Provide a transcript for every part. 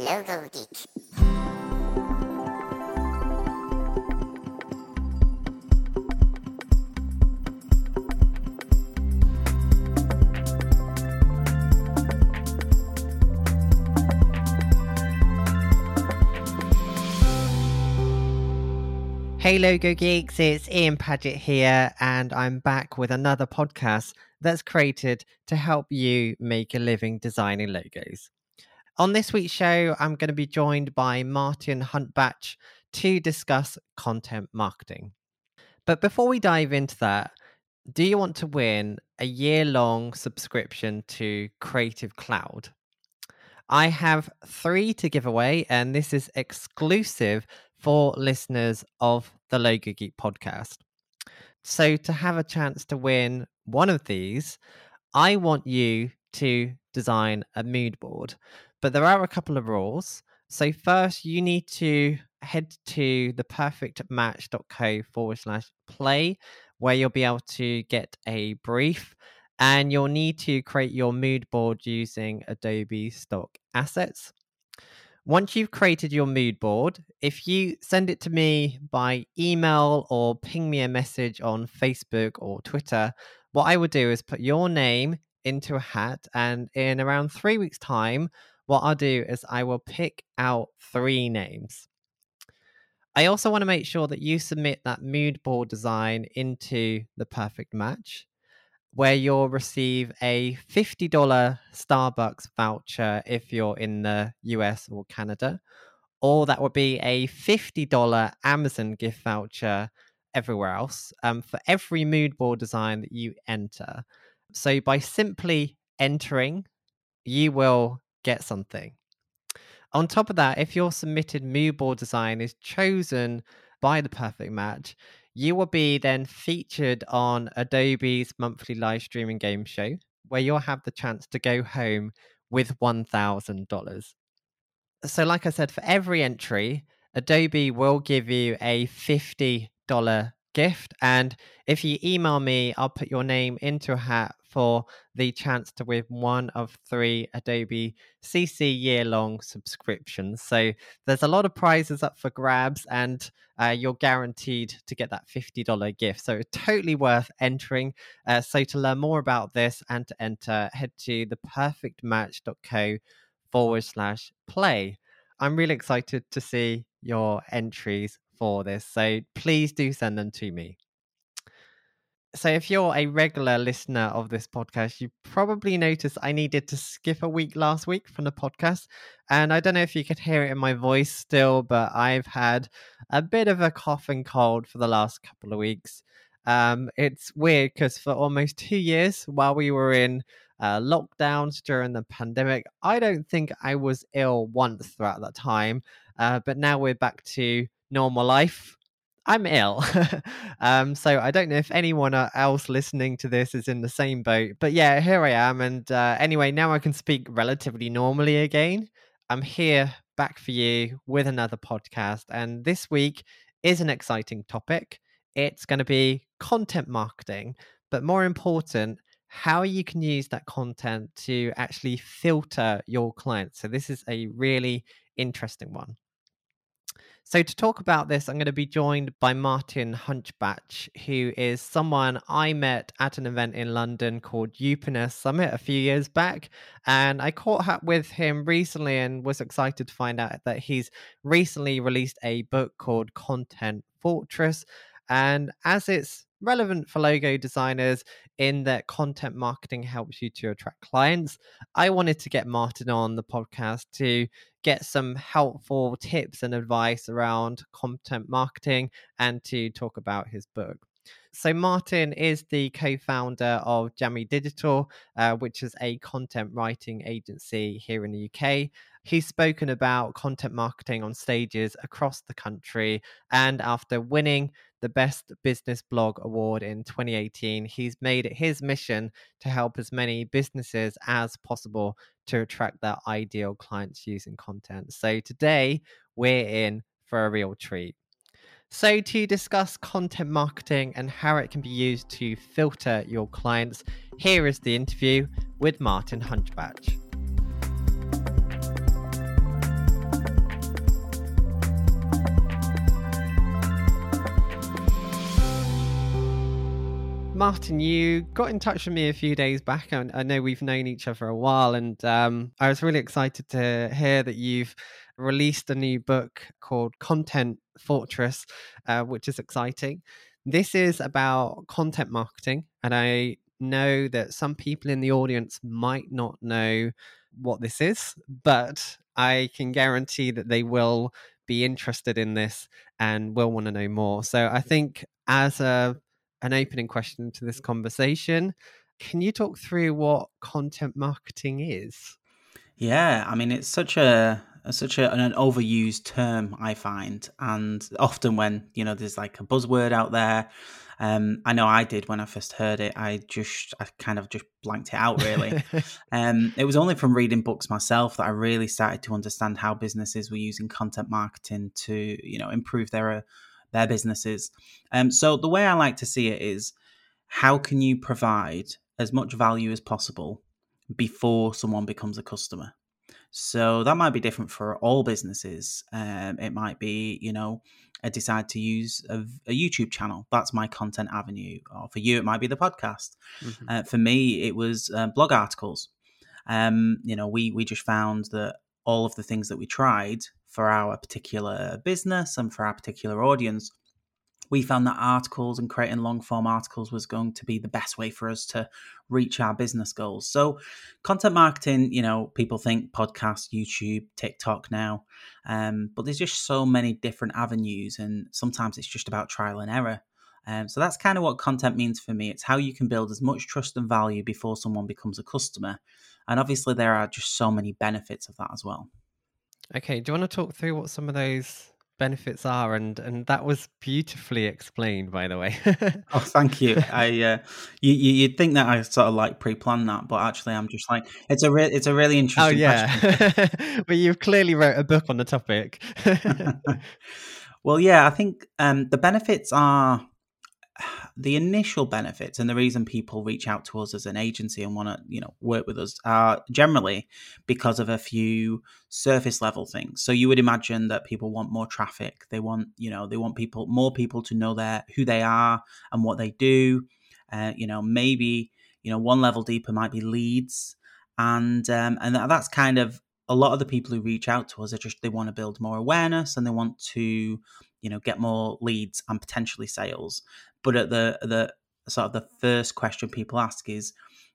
Logo Geek. Hey Logo Geeks, it's Ian Paget here, and I'm back with another podcast that's created to help you make a living designing logos. On this week's show, I'm going to be joined by Martin Huntbach to discuss content marketing. But before we dive into that, do you want to win a year long subscription to Creative Cloud? I have three to give away, and this is exclusive for listeners of the Logo Geek podcast. So, to have a chance to win one of these, I want you to design a mood board. But there are a couple of rules. So, first, you need to head to the perfectmatch.co forward slash play, where you'll be able to get a brief and you'll need to create your mood board using Adobe Stock Assets. Once you've created your mood board, if you send it to me by email or ping me a message on Facebook or Twitter, what I would do is put your name into a hat. And in around three weeks' time, what I'll do is I will pick out three names. I also want to make sure that you submit that mood board design into the perfect match where you'll receive a $50 Starbucks voucher if you're in the US or Canada, or that would be a $50 Amazon gift voucher everywhere else um, for every mood board design that you enter. So by simply entering, you will get something. On top of that, if your submitted mood board design is chosen by the perfect match, you will be then featured on Adobe's monthly live streaming game show, where you'll have the chance to go home with $1,000. So, like I said, for every entry, Adobe will give you a $50 gift. And if you email me, I'll put your name into a hat for the chance to win one of three Adobe CC year long subscriptions. So there's a lot of prizes up for grabs, and uh, you're guaranteed to get that $50 gift. So it's totally worth entering. Uh, so to learn more about this and to enter, head to theperfectmatch.co forward slash play. I'm really excited to see your entries for this. So please do send them to me. So, if you're a regular listener of this podcast, you probably noticed I needed to skip a week last week from the podcast. And I don't know if you could hear it in my voice still, but I've had a bit of a cough and cold for the last couple of weeks. Um, it's weird because for almost two years, while we were in uh, lockdowns during the pandemic, I don't think I was ill once throughout that time. Uh, but now we're back to normal life. I'm ill. um, so I don't know if anyone uh, else listening to this is in the same boat. But yeah, here I am. And uh, anyway, now I can speak relatively normally again. I'm here back for you with another podcast. And this week is an exciting topic. It's going to be content marketing, but more important, how you can use that content to actually filter your clients. So, this is a really interesting one. So, to talk about this, I'm going to be joined by Martin Huntbach, who is someone I met at an event in London called Upreneur Summit a few years back. And I caught up with him recently and was excited to find out that he's recently released a book called Content Fortress. And as it's relevant for logo designers in that content marketing helps you to attract clients. I wanted to get Martin on the podcast to get some helpful tips and advice around content marketing and to talk about his book. So, Martin is the co founder of Jammy Digital, uh, which is a content writing agency here in the UK. He's spoken about content marketing on stages across the country. And after winning the Best Business Blog Award in 2018, he's made it his mission to help as many businesses as possible to attract their ideal clients using content. So today, we're in for a real treat. So, to discuss content marketing and how it can be used to filter your clients, here is the interview with Martin Huntbach. Martin, you got in touch with me a few days back. I, I know we've known each other a while, and um, I was really excited to hear that you've released a new book called Content Fortress, uh, which is exciting. This is about content marketing, and I know that some people in the audience might not know what this is, but I can guarantee that they will be interested in this and will want to know more. So I think as a an opening question to this conversation, can you talk through what content marketing is? Yeah, I mean it's such a such a, an overused term I find, and often when you know there's like a buzzword out there, um, I know I did when I first heard it. I just, I kind of just blanked it out really. um, it was only from reading books myself that I really started to understand how businesses were using content marketing to, you know, improve their uh, their businesses. Um, so the way I like to see it is, how can you provide as much value as possible before someone becomes a customer? So that might be different for all businesses. Um, it might be, you know, I decide to use a, a, YouTube channel. That's my content avenue. Or for you, it might be the podcast. Mm-hmm. Uh, for me, it was uh, blog articles. Um, you know, we we just found that all of the things that we tried for our particular business and for our particular audience we found that articles and creating long form articles was going to be the best way for us to reach our business goals. So, content marketing, you know, people think podcast, YouTube, TikTok now, um, but there's just so many different avenues, and sometimes it's just about trial and error. Um, so that's kind of what content means for me. It's how you can build as much trust and value before someone becomes a customer. And obviously, there are just so many benefits of that as well. Okay, do you want to talk through what some of those benefits are? And and that was beautifully explained by the way. Oh thank you. I uh you, you would think that i sort of like pre-planned that but actually i'm just like it's a re- it's a really oh, interesting oh yeah but you've clearly wrote a book on the topic. Well yeah i think um the benefits are the initial benefits and the reason people reach out to us as an agency and want to you know work with us are generally because of a few surface level things. So you would imagine that people want more traffic. They want you know they want people more people to know their who they are and what they do. Uh, you know maybe you know one level deeper might be leads. And um, and that's kind of a lot of the people who reach out to us are just they want to build more awareness and they want to you know get more leads and potentially sales but at the the sort of the first question people ask is,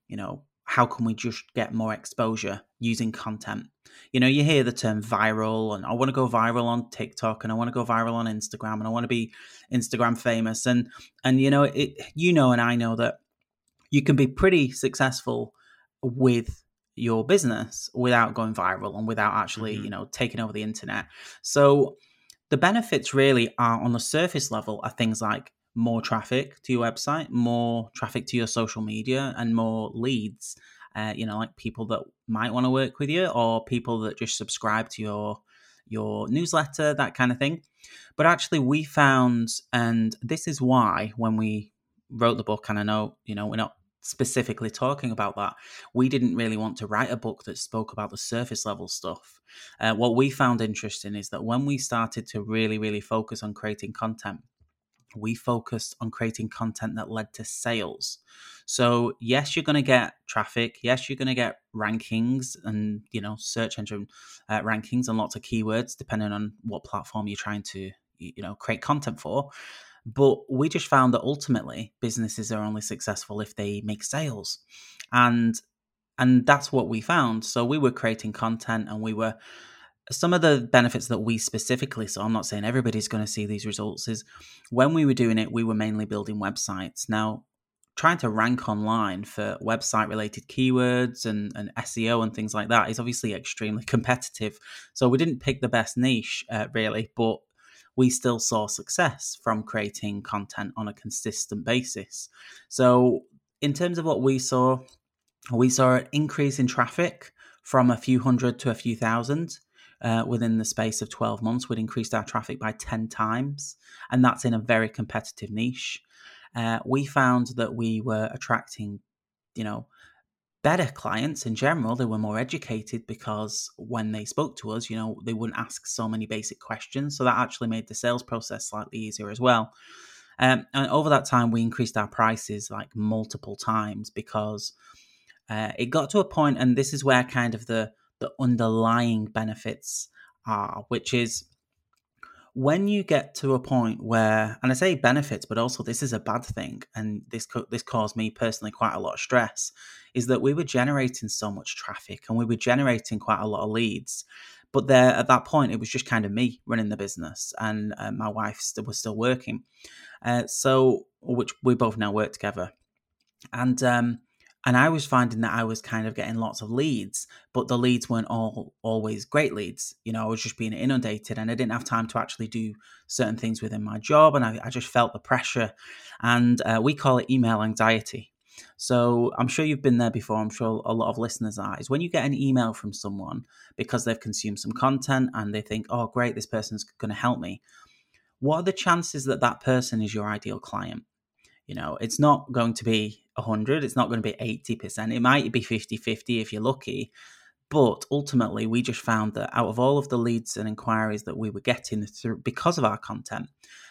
you know, how can we just get more exposure using content? You know, you hear the term viral, and I want to go viral on TikTok, and I want to go viral on Instagram, and I want to be Instagram famous, and and you know, it, you know, and I know that you can be pretty successful with your business without going viral and without actually, mm-hmm. you know, taking over the internet. So the benefits really are on the surface level are things like more traffic to your website, more traffic to your social media, and more leads. Uh, you know, like people that might want to work with you, or people that just subscribe to your your newsletter, that kind of thing. But actually, we found, and this is why when we wrote the book, and I know you know we're not specifically talking about that. We didn't really want to write a book that spoke about the surface level stuff. Uh, what we found interesting is that when we started to really, really focus on creating content, we focused on creating content that led to sales. So, yes, you're going to get traffic. Yes, you're going to get rankings and, you know, search engine uh, rankings and lots of keywords, depending on what platform you're trying to, you know, create content for. But we just found that ultimately businesses are only successful if they make sales. And and that's what we found. So we were creating content and we were some of the benefits that we specifically saw, I'm not saying everybody's going to see these results, is when we were doing it, we were mainly building websites. Now, trying to rank online for website related keywords and, and SEO and things like that is obviously extremely competitive. So we didn't pick the best niche, uh, really, but we still saw success from creating content on a consistent basis. So, in terms of what we saw, we saw an increase in traffic from a few hundred to a few thousand uh, within the space of 12 months. We'd increased our traffic by 10 times, and that's in a very competitive niche. Uh, we found that we were attracting, you know, better clients in general. They were more educated because when they spoke to us, you know, they wouldn't ask so many basic questions. So that actually made the sales process slightly easier as well. Um, and over that time, we increased our prices like multiple times because uh, it got to a point, and this is where kind of the the underlying benefits are, which is when you get to a point where, and I say benefits, but also this is a bad thing, and this this caused me personally quite a lot of stress, is that we were generating so much traffic and we were generating quite a lot of leads, but there at that point it was just kind of me running the business, and uh, my wife still, was still working, uh, so which we both now work together, and um, and I was finding that I was kind of getting lots of leads, but the leads weren't all always great leads. You know, I was just being inundated and I didn't have time to actually do certain things within my job. And I, I just felt the pressure. And uh, we call it email anxiety. So I'm sure you've been there before. I'm sure a lot of listeners are. Is when you get an email from someone because they've consumed some content and they think, oh, great, this person's going to help me. What are the chances that that person is your ideal client? You know, it's not going to be 100, it's not going to be 80%. It might be 50 50 if you're lucky. But ultimately, we just found that out of all of the leads and inquiries that we were getting through because of our content,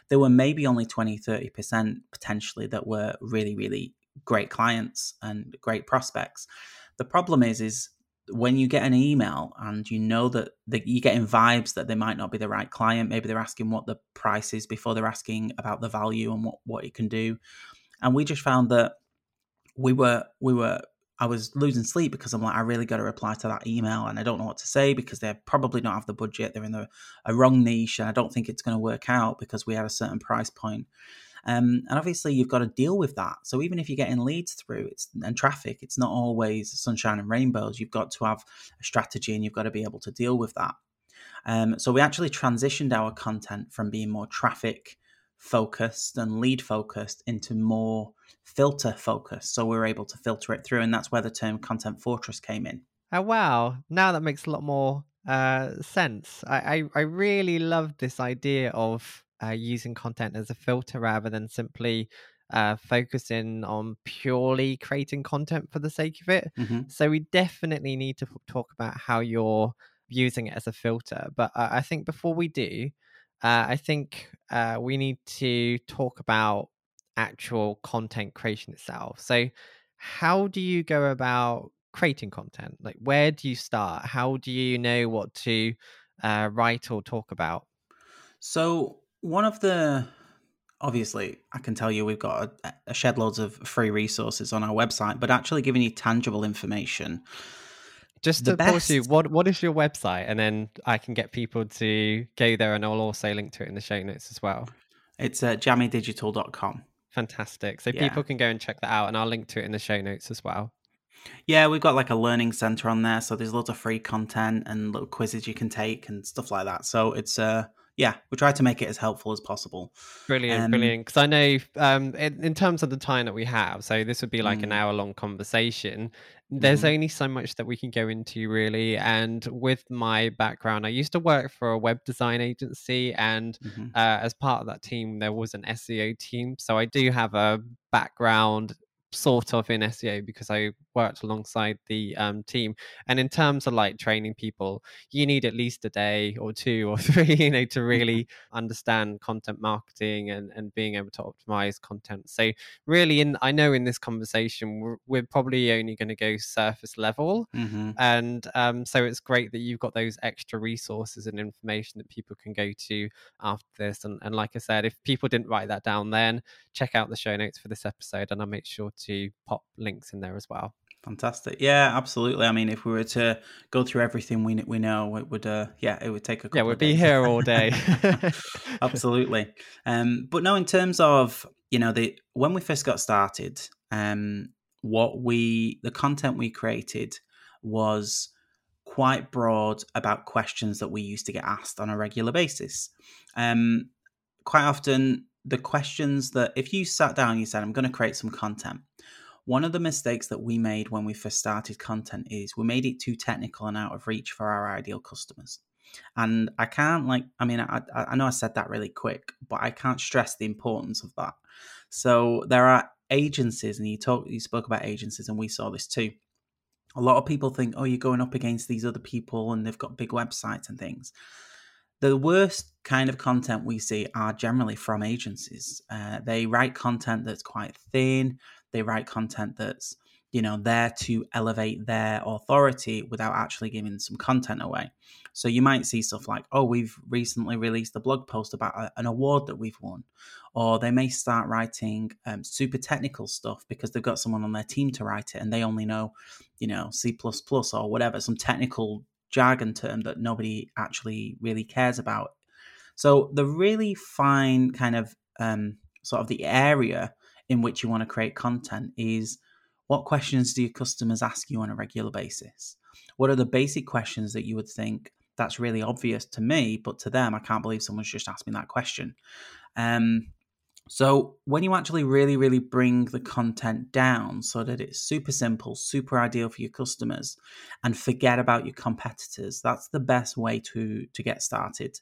there were maybe only 20, 30% potentially that were really, really great clients and great prospects. The problem is, is when you get an email and you know that, that you're getting vibes that they might not be the right client, maybe they're asking what the price is before they're asking about the value and what, what it can do. And we just found that we were we were I was losing sleep because I'm like, I really got to reply to that email and I don't know what to say because they probably don't have the budget. They're in the, a wrong niche and I don't think it's going to work out because we had a certain price point. Um, and obviously, you've got to deal with that. So even if you're getting leads through it's, and traffic, it's not always sunshine and rainbows. You've got to have a strategy and you've got to be able to deal with that. Um, so we actually transitioned our content from being more traffic focused and lead focused into more filter focused. So we are able to filter it through, and that's where the term content fortress came in. Oh wow! Now that makes a lot more uh, sense. I, I, I really love this idea of uh, using content as a filter rather than simply uh, focusing on purely creating content for the sake of it. Mm-hmm. So we definitely need to talk about how you're using it as a filter. But uh, I think before we do, uh, I think uh, we need to talk about actual content creation itself. So, how do you go about creating content? Like, where do you start? How do you know what to uh, write or talk about? So, one of the obviously, I can tell you we've got a, a shed loads of free resources on our website, but actually giving you tangible information. Just to pause you, what what is your website, and then I can get people to go there, and I'll also link to it in the show notes as well. It's at jammydigital.com. Fantastic. So yeah. people can go and check that out, and I'll link to it in the show notes as well. Yeah, we've got like a learning center on there, so there's lots of free content and little quizzes you can take and stuff like that. So it's uh yeah, we try to make it as helpful as possible. Brilliant, um, brilliant. Because I know, um, in, in, terms of the time that we have, so this would be like mm. an hour long conversation. There's mm. only so much that we can go into, really. And with my background, I used to work for a web design agency, and mm-hmm. uh, as part of that team, there was an SEO team. So I do have a background sort of in SEO because I worked alongside the um, team. And in terms of like training people, you need at least a day or two or three, you know, to mm-hmm. really understand content marketing and, and being able to optimize content. So really, in I know in this conversation, we're, we're probably only going to go surface level. Mm-hmm. And um, so it's great that you've got those extra resources and information that people can go to after this. And, and like I said, if people didn't write that down then, check out the show notes for this episode and I'll make sure to pop links in there as well. Fantastic. Yeah, absolutely. I mean, if we were to go through everything we we know, it would uh yeah, it would take a Yeah, we'd be here all day. absolutely. Um but no in terms of, you know, the when we first got started, um what we the content we created was quite broad about questions that we used to get asked on a regular basis. Um quite often the questions that if you sat down you said I'm going to create some content one of the mistakes that we made when we first started content is we made it too technical and out of reach for our ideal customers. And I can't like, I mean, I, I know I said that really quick, but I can't stress the importance of that. So there are agencies, and you talk, you spoke about agencies, and we saw this too. A lot of people think, oh, you're going up against these other people, and they've got big websites and things the worst kind of content we see are generally from agencies. Uh, they write content that's quite thin. They write content that's you know there to elevate their authority without actually giving some content away. So you might see stuff like, "Oh, we've recently released a blog post about a, an award that we've won," or they may start writing um, super technical stuff because they've got someone on their team to write it and they only know, you know, C or whatever, some technical jargon term that nobody actually really cares about so the really fine kind of um, sort of the area in which you want to create content is what questions do your customers ask you on a regular basis? What are the basic questions that you would think that's really obvious to me, but to them, I can't believe someone's just asked me that question. Um, so when you actually really, really bring the content down so that it's super simple, super ideal for your customers, and forget about your competitors, that's the best way to to get started.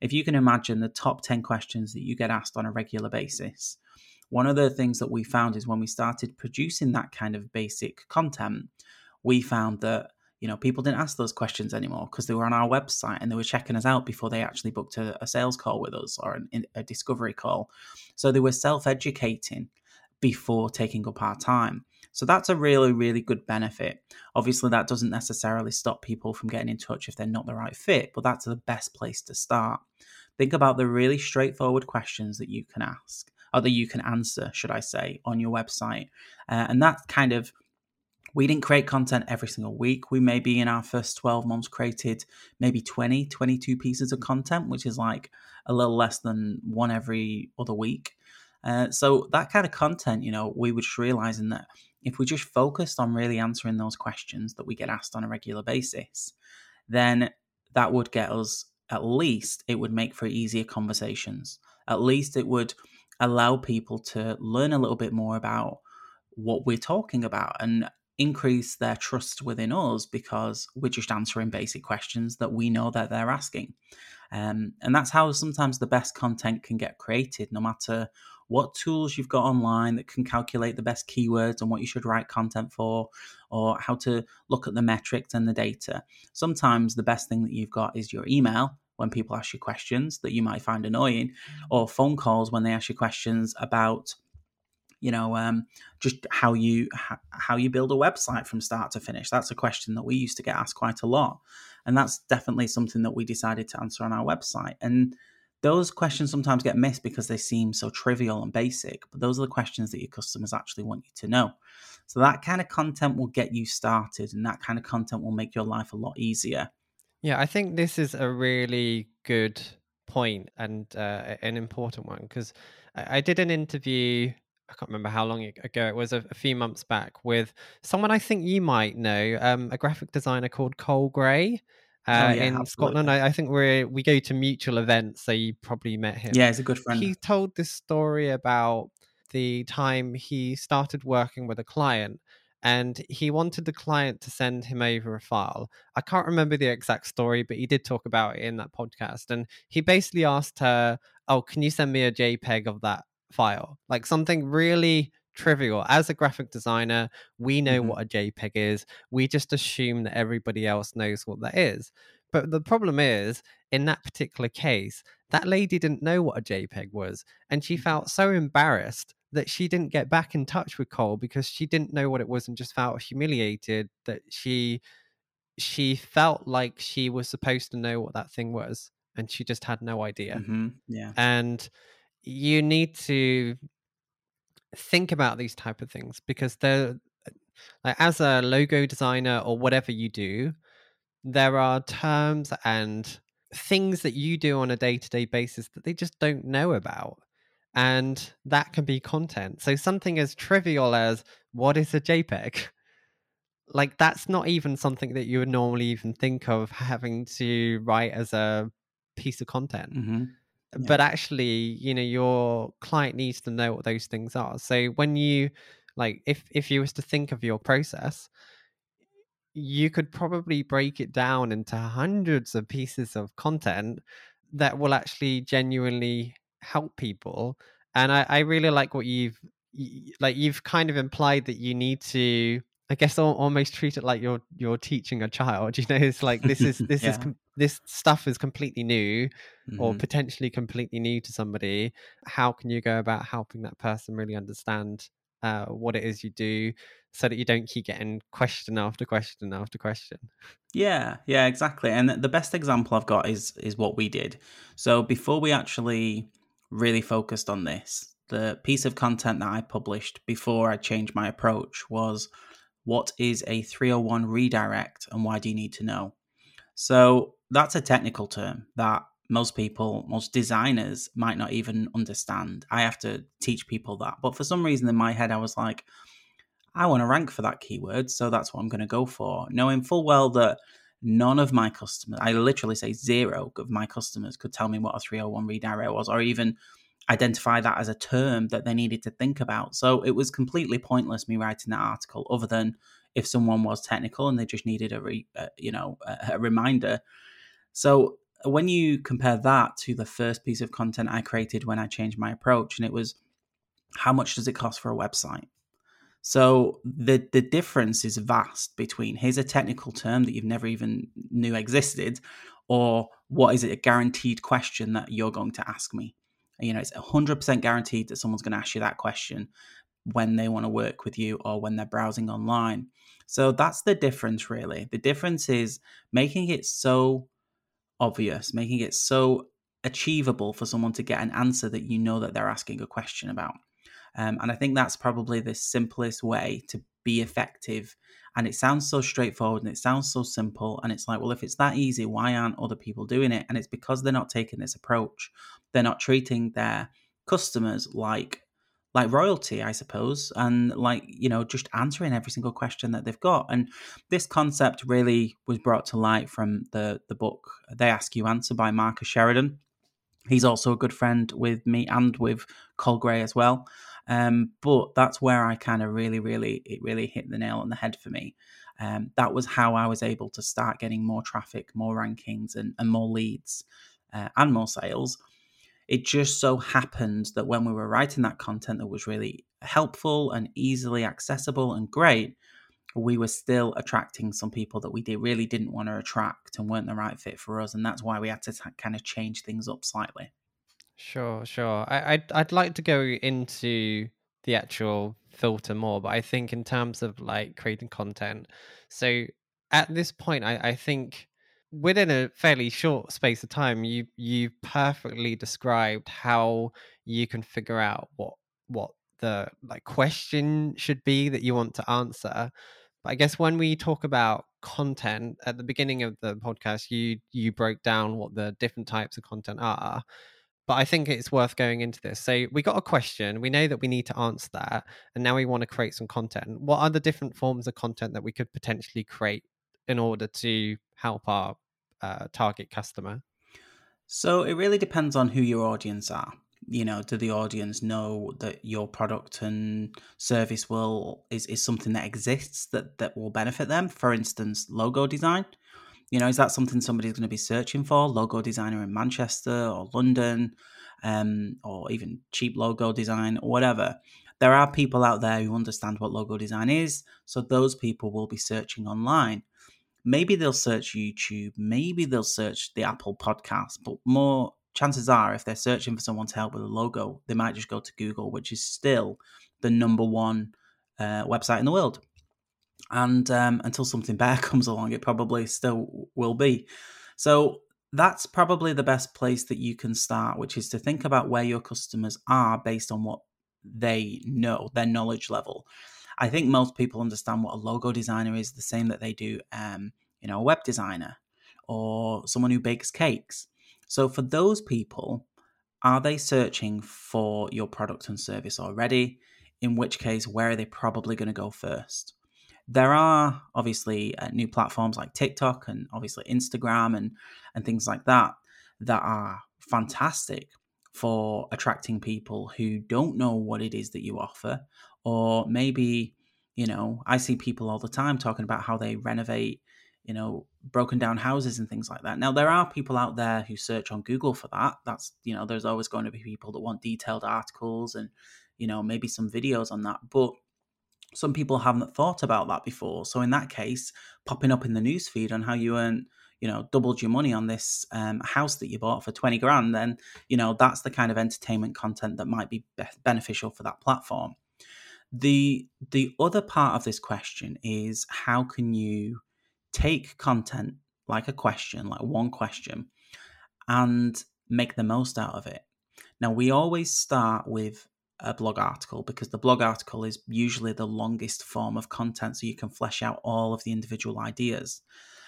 If you can imagine the top 10 questions that you get asked on a regular basis, one of the things that we found is when we started producing that kind of basic content, we found that you know, people didn't ask those questions anymore because they were on our website and they were checking us out before they actually booked a, a sales call with us or an, a discovery call. So they were self educating before taking up our time. So that's a really, really good benefit. Obviously, that doesn't necessarily stop people from getting in touch if they're not the right fit, but that's the best place to start. Think about the really straightforward questions that you can ask, or that you can answer, should I say, on your website. Uh, and that kind of we didn't create content every single week. We maybe in our first 12 months created maybe 20, 22 pieces of content, which is like a little less than one every other week. Uh, so that kind of content, you know, we were just realizing that if we just focused on really answering those questions that we get asked on a regular basis, then that would get us at least it would make for easier conversations. At least it would allow people to learn a little bit more about what we're talking about. And increase their trust within us because we're just answering basic questions that we know that they're asking. Um, and that's how sometimes the best content can get created, no matter what tools you've got online that can calculate the best keywords and what you should write content for, or how to look at the metrics and the data. Sometimes the best thing that you've got is your email when people ask you questions that you might find annoying, mm. or phone calls when they ask you questions about you know um, just how you how you build a website from start to finish. That's a question that we used to get asked quite a lot. And that's definitely something that we decided to answer on our website. And those questions sometimes get missed because they seem so trivial and basic but those are the questions that your customers actually want you to know. So that kind of content will get you started and that kind of content will make your life a lot easier yeah i think this is a really good point and uh, an important one because I, I did an interview I can't remember how long ago it was, a, a, few months back, with someone I think you might know, um, a graphic designer called Col Gray. Oh, uh, oh, yeah, in absolutely. Scotland, I, I, think we we go to mutual events, so you probably met him. Yeah, he's a good friend. He told this story about the time he started working with a client, and he wanted the client to send him over a file. I can't remember the exact story, but he did talk about it in that podcast. And he basically asked her, "Oh, can you send me a JPEG of that file, like something really trivial. As a graphic designer, we know mm-hmm. what a JPEG is. We just assume that everybody else knows what that is. But the problem is, in that particular case, that lady didn't know what a JPEG was. And she mm-hmm. felt so embarrassed that she didn't get back in touch with Col because she didn't know what it was and just felt humiliated that she she felt like she was supposed to know what that thing was and she just had no idea. Mm-hmm. Yeah. And you need to think about these type of things because they're like as a logo designer or whatever you do there are terms and things that you do on a day-to-day basis that they just don't know about and that can be content. So something as trivial as what is a jpeg? Like that's not even something that you would normally even think of having to write as a piece of content. Mm-hmm. But actually you know your client needs to know what those things are. So when you like if if you was to think of your process you could probably break it down into hundreds of pieces of content that will actually genuinely help people and i, I really like what you've like you've kind of implied that you need to I guess almost treat it like you're you're teaching a child. You know, it's like this is this yeah. is this stuff is completely new or Mhm. potentially completely new to somebody, how can you go about helping that person really understand uh, what it is you do so that you don't keep getting question after question after question? Yeah, yeah, exactly. And the best example I've got is is what we did. So before we actually really focused on this, the piece of content that I published before I changed my approach was what is a 301 redirect and why do you need to know? So that's a technical term that most people, most designers might not even understand. I have to teach people that. But for some reason in my head, I was like, I want to rank for that keyword. So that's what I'm going to go for, knowing full well that none of my customers, I literally say zero of my customers could tell me what a 301 redirect was or even identify that as a term that they needed to think about. So it was completely pointless me writing that article other than if someone was technical and they just needed a, re, uh, you know a, a reminder. So when you compare that to the first piece of content I created when I changed my approach, and it was how much does it cost for a website? So the the difference is vast between here's a technical term that you've never even knew existed, or what is it a guaranteed question that you're going to ask me? You know, it's hundred percent guaranteed that someone's going to ask you that question when they want to work with you or when they're browsing online. So that's the difference, really. The difference is making it so obvious, making it so achievable for someone to get an answer that you know that they're asking a question about. Um, and I think that's probably the simplest way to be effective. And it sounds so straightforward and it sounds so simple. And it's like, well, if it's that easy, why aren't other people doing it? And it's because they're not taking this approach. They're not treating their customers like like royalty, I suppose, and like, you know, just answering every single question that they've got. And this concept really was brought to light from the the book They Ask You Answer by Marcus Sheridan. He's also a good friend with me and with Col Gray as well. Um, but that's where I kind of really, really, it really hit the nail on the head for me. Um, that was how I was able to start getting more traffic, more rankings, and, and more leads uh, and more sales it just so happened that when we were writing that content that was really helpful and easily accessible and great, we were still attracting some people that we did really didn't want to attract and weren't the right fit for us, and that's why we had to t- kind of change things up slightly. Sure, sure. I, I'd I'd like to go into the actual filter more, but I think in terms of like creating content, so at this point, I, I think within a fairly short space of time, you you perfectly described how you can figure out what what the like question should be that you want to answer. But I guess when we talk about content at the beginning of the podcast, you you broke down what the different types of content are. But I think it's worth going into this. So we got a question. We know that we need to answer that, and now we want to create some content. What are the different forms of content that we could potentially create in order to help our uh, target customer? So it really depends on who your audience are. You know, do the audience know that your product and service will is, is something that exists that that will benefit them? For instance, logo design. You know, is that something somebody's going to be searching for? Logo designer in Manchester or London, um, or even cheap logo design or whatever. There are people out there who understand what logo design is, so those people will be searching online maybe they'll search YouTube, maybe they'll search the Apple podcast, but more chances are if they're searching for someone to help with a logo, they might just go to Google, which is still the number one uh, website in the world. And um, until something better comes along, it probably still will be. So that's probably the best place that you can start, which is to think about where your customers are based on what they know, their knowledge level. I think most people understand what a logo designer is the same that they do, um, you know, a web designer or someone who bakes cakes. So for those people, are they searching for your product and service already? In which case, where are they probably going to go first? There are obviously uh, new platforms like TikTok and obviously Instagram and and things like that that are fantastic for attracting people who don't know what it is that you offer. Or maybe you know i see people all the time talking about how they renovate you know broken down houses and things like that. Now there are people out there who search on google for that. That's you know there's always going to be people that want detailed articles and you know maybe some videos on that. But some people haven't thought about that before. So in that case popping up in the newsfeed on how you earn you know doubled your money on this um, house that you bought for 20 grand then you know that's the kind of entertainment content that might be, be- beneficial for that platform. The the other part of this question is how can you take content like a question like one question and make the most out of it? Now we always start with a blog article because the blog article is usually the longest form of content so you can flesh out all of the individual ideas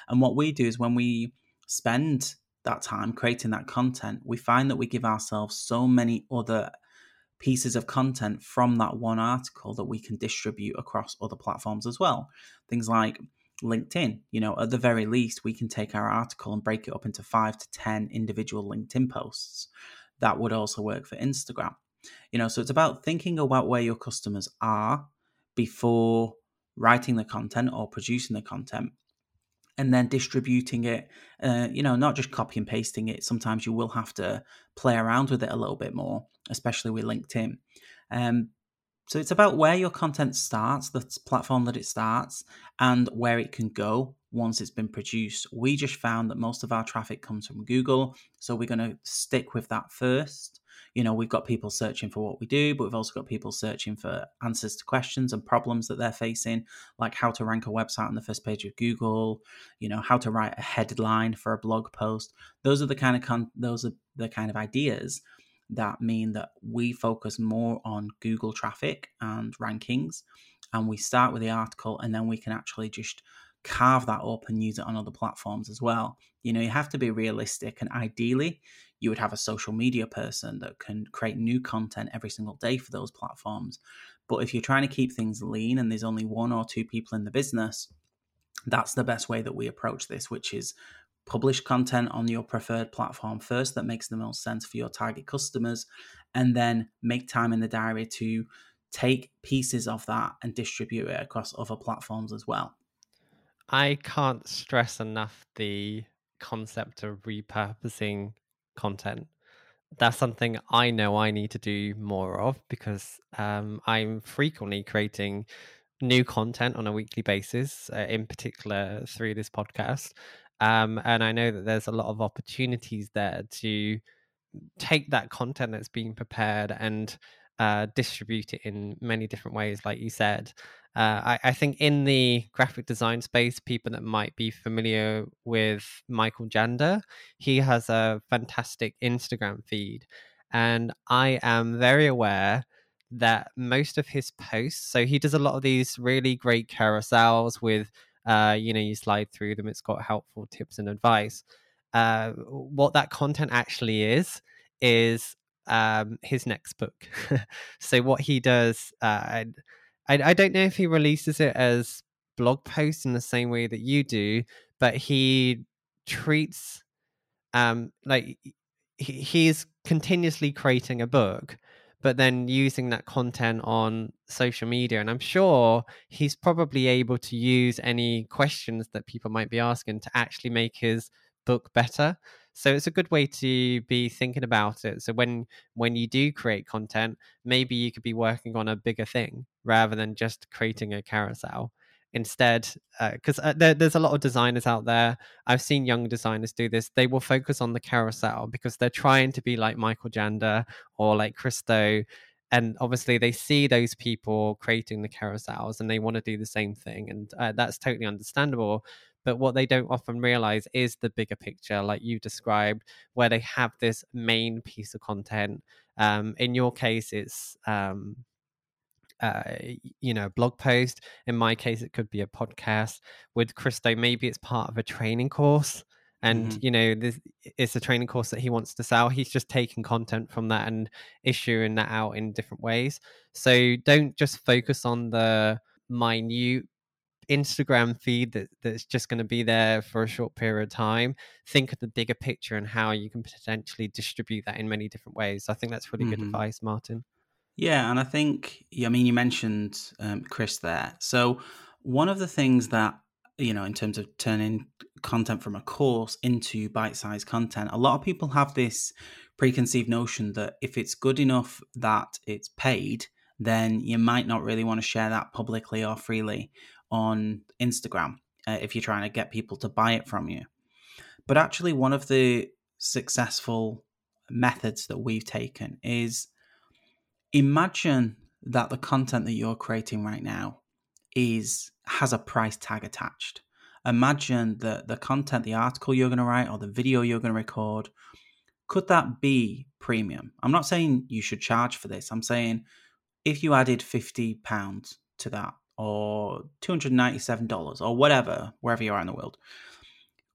and what we do is when we spend that time creating that content, we find that we give ourselves so many other pieces of content from that one article that we can distribute across other platforms as well. Things like LinkedIn, you know, at the very least, we can take our article and break it up into five to 10 individual LinkedIn posts. That would also work for Instagram. You know, so it's about thinking about where your customers are before writing the content or producing the content and then distributing it uh, you know not just copy and pasting it. Sometimes you will have to play around with it a little bit more especially with linkedin. Um, so it's about where your content starts the platform that it starts and where it can go once it's been produced. We just found that most of our traffic comes from google so we're going to stick with that first you know, we've got people searching for what we do, but we've also got people searching for answers to questions and problems that they're facing, like how to rank a website on the first page of Google, you know, how to write a headline for a blog post. Those are the kind of con- those are the kind of ideas that mean that we focus more on Google traffic and rankings and we start with the article and then we can actually just carve that up and use it on other platforms as well. You know, you have to be realistic and ideally you would have a social media person that can create new content every single day for those platforms. But if you're trying to keep things lean and there's only one or two people in the business, that's the best way that we approach this, which is publish content on your preferred platform first that makes the most sense for your target customers, and then make time in the diary to take pieces of that and distribute it across other platforms as well. I can't stress enough the concept of repurposing content. That's something I know I need to do more of because um, I'm frequently creating new content on a weekly basis, uh, in particular through this podcast. Um, and I know that there's a lot of opportunities there to take that content that's being prepared and uh, distribute it in many different ways, like you said. Uh, I, I, think in the graphic design space, people that might be familiar with Michael Janda, he has a fantastic Instagram feed. And I am very aware that most of his posts, so he does a lot of these really great carousels with, uh, you know, you slide through them, it's got helpful tips and advice. Uh, what that content actually is, is um, his next book. so what he does, uh, I, I don't know if he releases it as blog posts in the same way that you do, but he treats um like he, he's continuously creating a book but then using that content on social media and i'm sure he's probably able to use any questions that people might be asking to actually make his book better so it's a good way to be thinking about it. So when when you do create content maybe you could be working on a bigger thing rather than just creating a carousel. Instead because uh, uh, there, there's a lot of designers out there. I've seen young designers do this. They will focus on the carousel because they're trying to be like michael janda or like chris do and obviously they see those people creating the carousels and they want to do the same thing and uh, that's totally understandable but what they don't often realize is the bigger picture, like you described, where they have this main piece of content. Um, in your case, it's um, uh, you know, blog post. In my case, it could be a podcast. With Chris Do, maybe it's part of a training course. And mm-hmm. you know, this it's a training course that he wants to sell. He's just taking content from that and issuing that out in different ways. So don't just focus on the minute Instagram feed that, that's just going to be there for a short period of time. Think of the bigger picture and how you can potentially distribute that in many different ways. I think that's really mm-hmm. good advice, Martin. Yeah, and I think I mean you mentioned um, Chris there. So one of the things that you know in terms of turning content from a course into bite-sized content, a lot of people have this preconceived notion that if it's good enough that it's paid, then you might not really want to share that publicly or freely on Instagram uh, if you're trying to get people to buy it from you. But actually, one of the successful methods that we've taken is imagine that the content that you're creating right now is has a price tag attached. Imagine that the content, the article you're going to write or the video you're going to record, could that be premium? I'm not saying you should charge for this. I'm saying if you added 50 pounds to that or $297 or whatever, wherever you are in the world,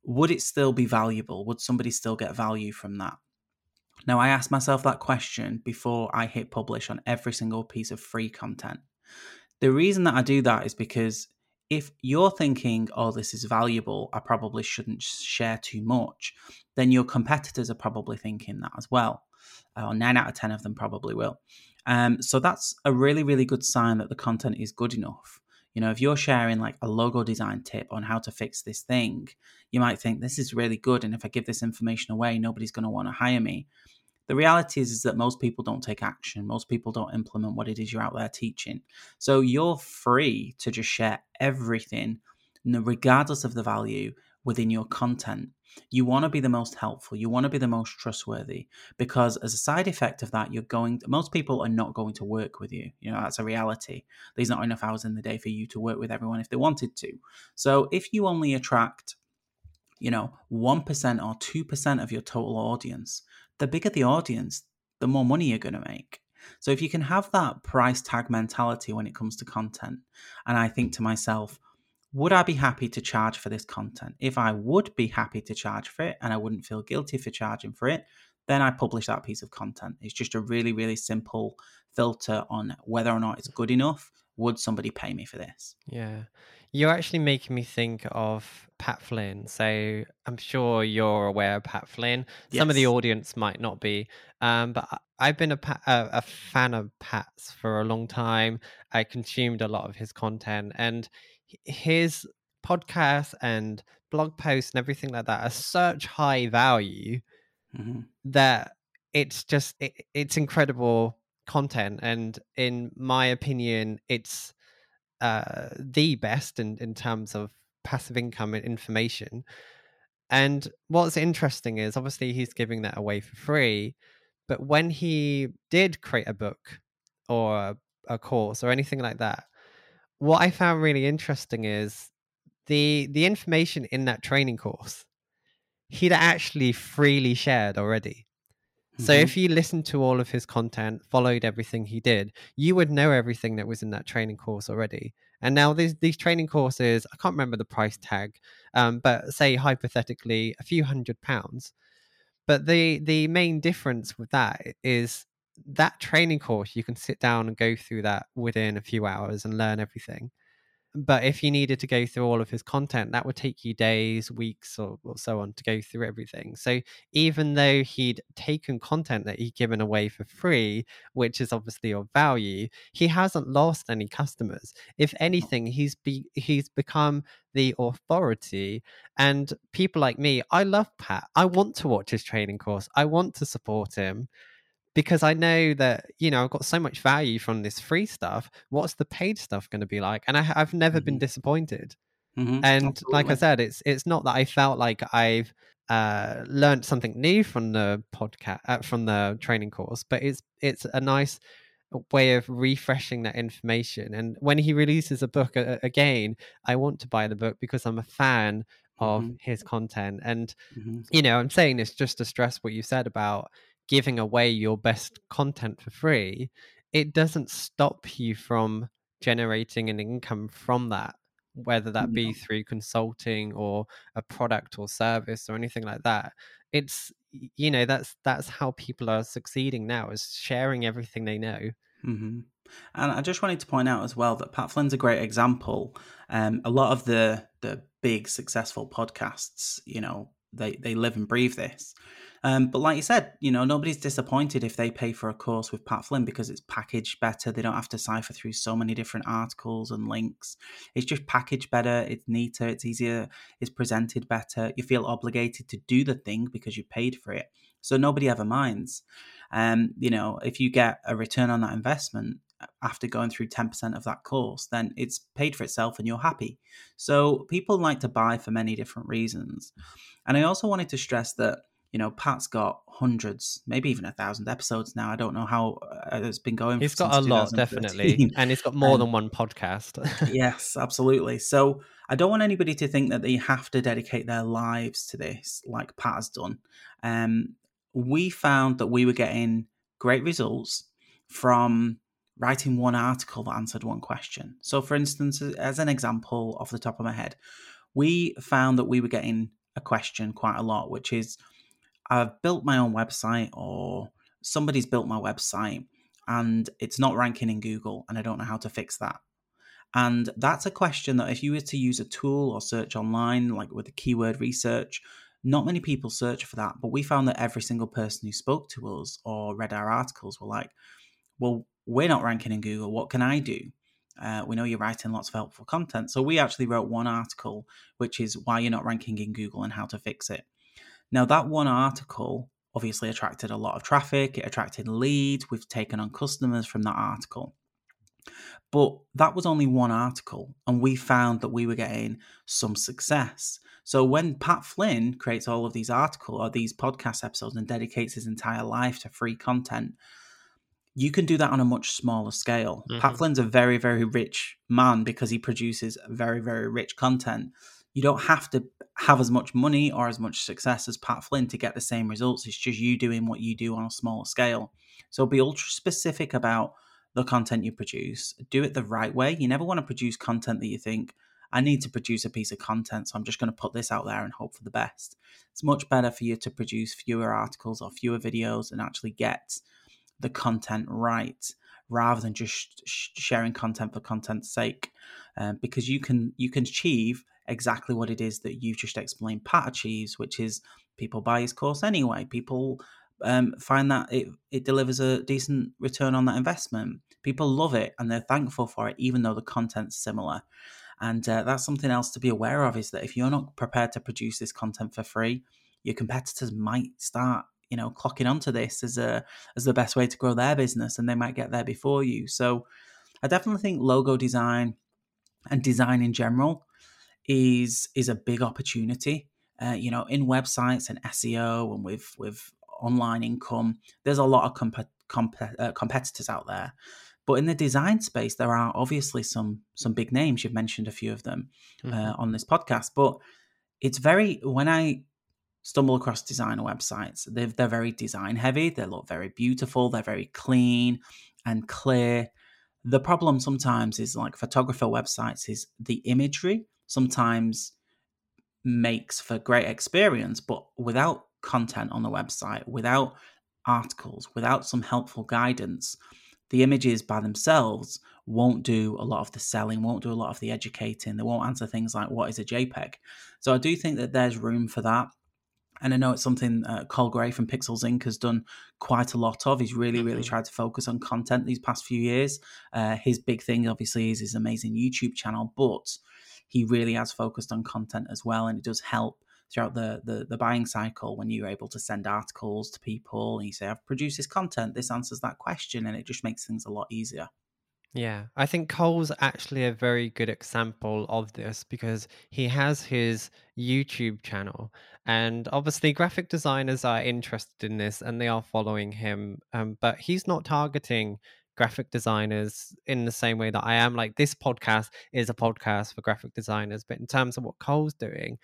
would it still be valuable? Would somebody still get value from that? Now, I asked myself that question before I hit publish on every single piece of free content. The reason that I do that is because if you're thinking, oh, this is valuable, I probably shouldn't share too much, then your competitors are probably thinking that as well. Or nine out of 10 of them probably will. Um, so that's a really, really good sign that the content is good enough. You know, if you're sharing like a logo design tip on how to fix this thing, you might think this is really good. And if I give this information away, nobody's going to want to hire me. The reality is, is that most people don't take action. Most people don't implement what it is you're out there teaching. So you're free to just share everything, regardless of the value within your content. You want to be the most helpful. You want to be the most trustworthy because, as a side effect of that, you're going. To, most people are not going to work with you. You know that's a reality. There's not enough hours in the day for you to work with everyone if they wanted to. So if you only attract, you know, one percent or two percent of your total audience, the bigger the audience, the more money you're going to make. So if you can have that price tag mentality when it comes to content, and I think to myself, would I be happy to charge for this content? If I would be happy to charge for it and I wouldn't feel guilty for charging for it, then I publish that piece of content. It's just a really, really simple filter on whether or not it's good enough. Would somebody pay me for this? Yeah. You're actually making me think of Pat Flynn. So I'm sure you're aware of Pat Flynn. Some of the audience might not be, um, but I've been a, a, a fan of Pat's for a long time. I consumed a lot of his content, and his podcast and blog posts and everything like that are such high value mm-hmm. that it's just it, it's incredible content and in my opinion it's uh the best in in terms of passive income and information and what's interesting is obviously he's giving that away for free but when he did create a book or a, a course or anything like that what I found really interesting is the the information in that training course he'd actually freely shared already. Mm-hmm. So if you listened to all of his content, followed everything he did, you would know everything that was in that training course already. And now these these training courses, I can't remember the price tag, um, but say hypothetically a few hundred pounds. But the the main difference with that is that training course, you can sit down and go through that within a few hours and learn everything. But if you needed to go through all of his content, that would take you days, weeks, or, or so on to go through everything. So even though he'd taken content that he'd given away for free, which is obviously of value, he hasn't lost any customers. If anything, he's be he's become the authority. And people like me, I love Pat. I want to watch his training course. I want to support him because I know that you know I've got so much value from this free stuff. What's the paid stuff going to be like? And I, have never mm-hmm. been disappointed. Mm-hmm. And Absolutely. like I said, it's it's not that I felt like I've uh, learned something new from the podcast uh, from the training course, but it's it's a nice way of refreshing that information. And when he releases a book again, I want to buy the book because I'm a fan of mm-hmm. his content. And mm-hmm. you know, I'm saying this just to stress what you said about giving away your best content for free, it doesn't stop you from generating an income from that, whether that be through consulting or a product or service or anything like that. It's you know that's that's how people are succeeding now is sharing everything they know. Mm-hmm. And I just wanted to point out as well that Pat Flynn's a great example. Um, a lot of the the big successful podcasts, you know, they they live and breathe this. Um, but like you said, you know, nobody's disappointed if they pay for a course with Pat Flynn because it's packaged better. They don't have to cipher through so many different articles and links. It's just packaged better. It's neater. It's easier. It's presented better. You feel obligated to do the thing because you paid for it. So nobody ever minds. Um, you know, if you get a return on that investment, after going through 10% of that course, then it's paid for itself and you're happy. So people like to buy for many different reasons. And I also wanted to stress that you know, Pat's got hundreds, maybe even a thousand episodes now. I don't know how uh, it's been going. He's got a lot, definitely, and he's got more um, than one podcast. yes, absolutely. So I don't want anybody to think that they have to dedicate their lives to this, like Pat has done. Um, we found that we were getting great results from writing one article that answered one question. So, for instance, as an example, off the top of my head, we found that we were getting a question quite a lot, which is I've built my own website or somebody's built my website and it's not ranking in Google and I don't know how to fix that. And that's a question that if you were to use a tool or search online, like with the keyword research, not many people search for that. But we found that every single person who spoke to us or read our articles were like, well, we're not ranking in Google. What can I do? Uh, we know you're writing lots of helpful content. So we actually wrote one article, which is why you're not ranking in Google and how to fix it. Now, that one article obviously attracted a lot of traffic, it attracted leads, we've taken on customers from that article. But that was only one article, and we found that we were getting some success. So when Pat Flynn creates all of these articles or these podcast episodes and dedicates his entire life to free content, you can do that on a much smaller scale. Mm-hmm. Pat Flynn's a very, very rich man because he produces very, very rich content you don't have to have as much money or as much success as Pat Flynn to get the same results. It's just you doing what you do on a smaller scale. So be ultra specific about the content you produce. Do it the right way. You never want to produce content that you think, I need to produce a piece of content, so I'm just going to put this out there and hope for the best. It's much better for you to produce fewer articles or fewer videos and actually get the content right rather than just sharing content for content's sake um, because you can you can achieve exactly what it is that you've just explained Pat achieves, which is people buy his course anyway. People um, find that it, it delivers a decent return on that investment. People love it and they're thankful for it, even though the content's similar. And uh, that's something else to be aware of is that if you're not prepared to produce this content for free, your competitors might start, you know, clocking onto this as a as the best way to grow their business, and they might get there before you. So, I definitely think logo design and design in general is is a big opportunity. Uh, you know, in websites and SEO and with with online income, there's a lot of comp- comp- uh, competitors out there. But in the design space, there are obviously some some big names. You've mentioned a few of them uh, mm-hmm. uh, on this podcast, but it's very when I stumble across designer websites, they're they're very design heavy. They look very beautiful. They're very clean and clear. The problem sometimes is like photographer websites is the imagery sometimes makes for great experience, but without content on the website, without articles, without some helpful guidance, the images by themselves won't do a lot of the selling, won't do a lot of the educating. They won't answer things like what is a JPEG. So I do think that there's room for that. And I know it's something uh, Col Gray from Pixels Inc. has done quite a lot of. He's really, really mm-hmm. tried to focus on content these past few years. Uh, his big thing, obviously, is his amazing YouTube channel, but he really has focused on content as well, and it does help throughout the, the, the buying cycle when you're able to send articles to people and you say, I've produced this content, this answers that question, and it just makes things a lot easier. Yeah, I think Col's actually a very good example of this because he has his YouTube channel, and obviously, graphic designers are interested in this and they are following him. Um, but he's not targeting graphic designers in the same way that I am. Like this podcast is a podcast for graphic designers, but in terms of what Col's doing,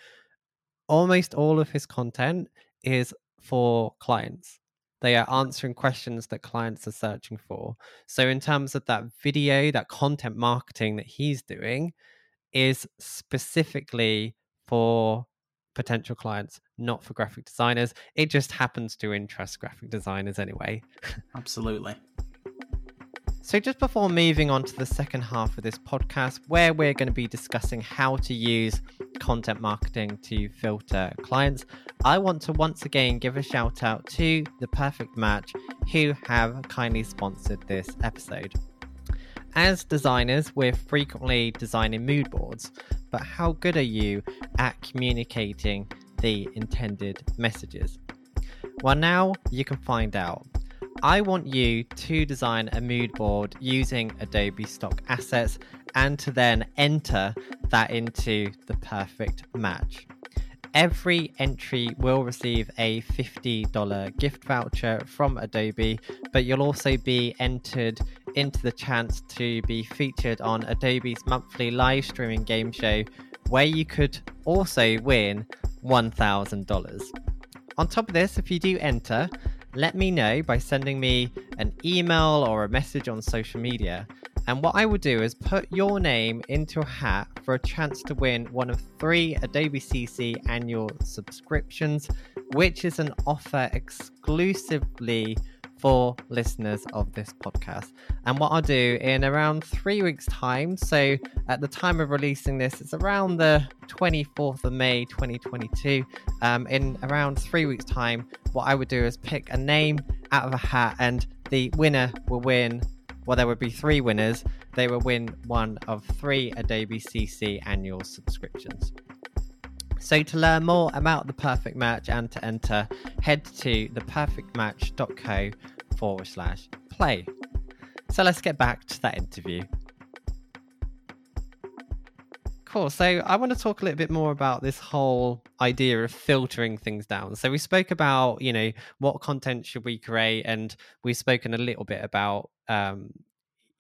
almost all of his content is for clients. They are answering questions that clients are searching for. So, in terms of that video, that content marketing that he's doing is specifically for potential clients, not for graphic designers. It just happens to interest graphic designers anyway. Absolutely. So, just before moving on to the second half of this podcast, where we're going to be discussing how to use content marketing to filter clients, I want to once again give a shout out to The Perfect Match, who have kindly sponsored this episode. As designers, we're frequently designing mood boards, but how good are you at communicating the intended messages? Well, now you can find out. I want you to design a mood board using Adobe stock assets and to then enter that into the perfect match. Every entry will receive a $50 gift voucher from Adobe, but you'll also be entered into the chance to be featured on Adobe's monthly live streaming game show, where you could also win $1,000. On top of this, if you do enter, let me know by sending me an email or a message on social media. And what I will do is put your name into a hat for a chance to win one of three Adobe CC annual subscriptions, which is an offer exclusively for listeners of this podcast. And what I'll do in around three weeks' time, so at the time of releasing this, it's around the 24th of May 2022. Um, in around three weeks' time, what I would do is pick a name out of a hat, and the winner will win. Well, there would be three winners. They will win one of three Adobe CC annual subscriptions. So, to learn more about the perfect match and to enter, head to theperfectmatch.co forward slash play. So, let's get back to that interview. Cool. So, I want to talk a little bit more about this whole idea of filtering things down. So, we spoke about, you know, what content should we create, and we've spoken a little bit about, um,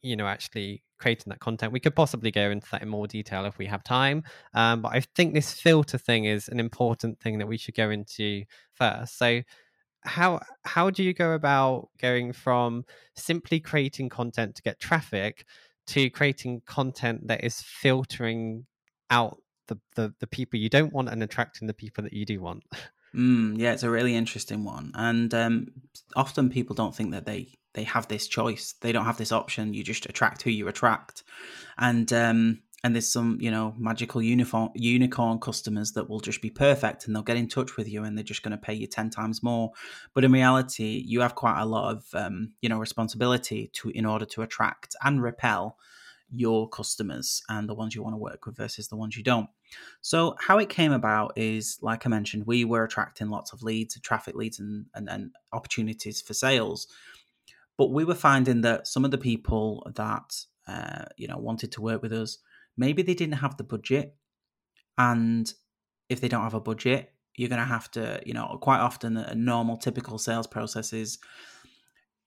you know, actually creating that content. We could possibly go into that in more detail if we have time. Um, but I think this filter thing is an important thing that we should go into first. So how how do you go about going from simply creating content to get traffic to creating content that is filtering out the, the, the people you don't want and attracting the people that you do want? Mm, yeah, it's a really interesting one, and um, often people don't think that they they have this choice. They don't have this option. You just attract who you attract, and um, and there's some you know magical uniform unicorn customers that will just be perfect and they'll get in touch with you and they're just going to pay you 10 times more. But in reality you have quite a lot of um, you know responsibility to in order to attract and repel your customers and the ones you want to work with versus the ones you don't. So how it came about is like i mentioned we were attracting lots of leads traffic leads and, and, and opportunities for sales. But we were finding that some of the people that uh, you know wanted to work with us, maybe they didn't have the budget, and if they don't have a budget, you're going to have to, you know, quite often a normal typical sales process is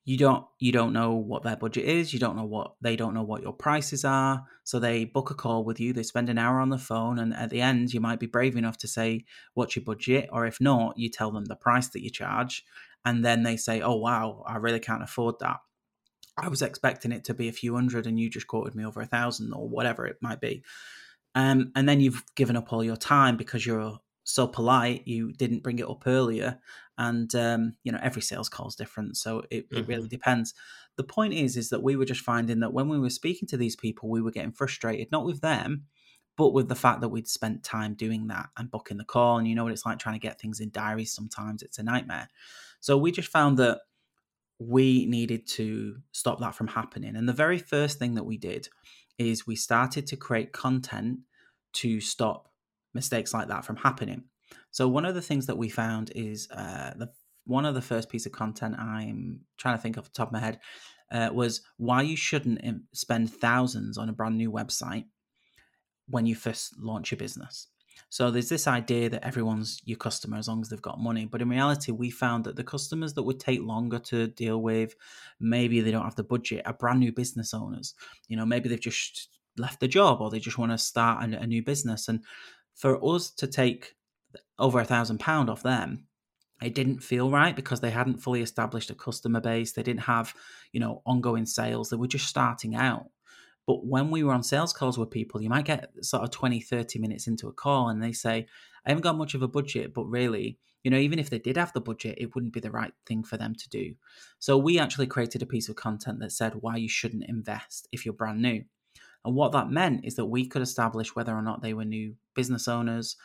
you don't you don't know what their budget is you don't know what they don't know what your prices are so they book a call with you they spend an hour on the phone and at the end you might be brave enough to say what's your budget or if not you tell them the price that you charge and then they say, "Oh wow, I really can't afford that." I was expecting it to be a few hundred, and you just quoted me over a thousand or whatever it might be. Um, and then you've given up all your time because you're so polite. You didn't bring it up earlier, and um, you know every sales call is different, so it, mm-hmm. it really mm-hmm. depends. The point is, is that we were just finding that when we were speaking to these people, we were getting frustrated, not with them, but with the fact that we'd spent time doing that and booking the call. And you know what it's like trying to get things in diaries. Sometimes it's a nightmare. So we just found that we needed to stop that from happening. And the very first thing that we did is we started to create content to stop mistakes like that from happening. So one of the things that we found is uh, the one of the first piece of content I'm trying to think off the top of my head uh, was why you shouldn't spend thousands on a brand new website when you first launch your business. So there's this idea that everyone's your customer as long as they've got money. But in reality, we found that the customers that would take longer to deal with, maybe they don't have the budget, are brand new business owners. You know, maybe they've just left the job or they just want to start a, a new business. And for us to take over a thousand pound off them, it didn't feel right because they hadn't fully established a customer base. They didn't have, you know, ongoing sales. They were just starting out. But when we were on sales calls with people, you might get sort of 20, 30 minutes into a call and they say, I haven't got much of a budget, but really, you know, even if they did have the budget, it wouldn't be the right thing for them to do. So we actually created a piece of content that said why you shouldn't invest if you're brand new. And what that meant is that we could establish whether or not they were new business owners,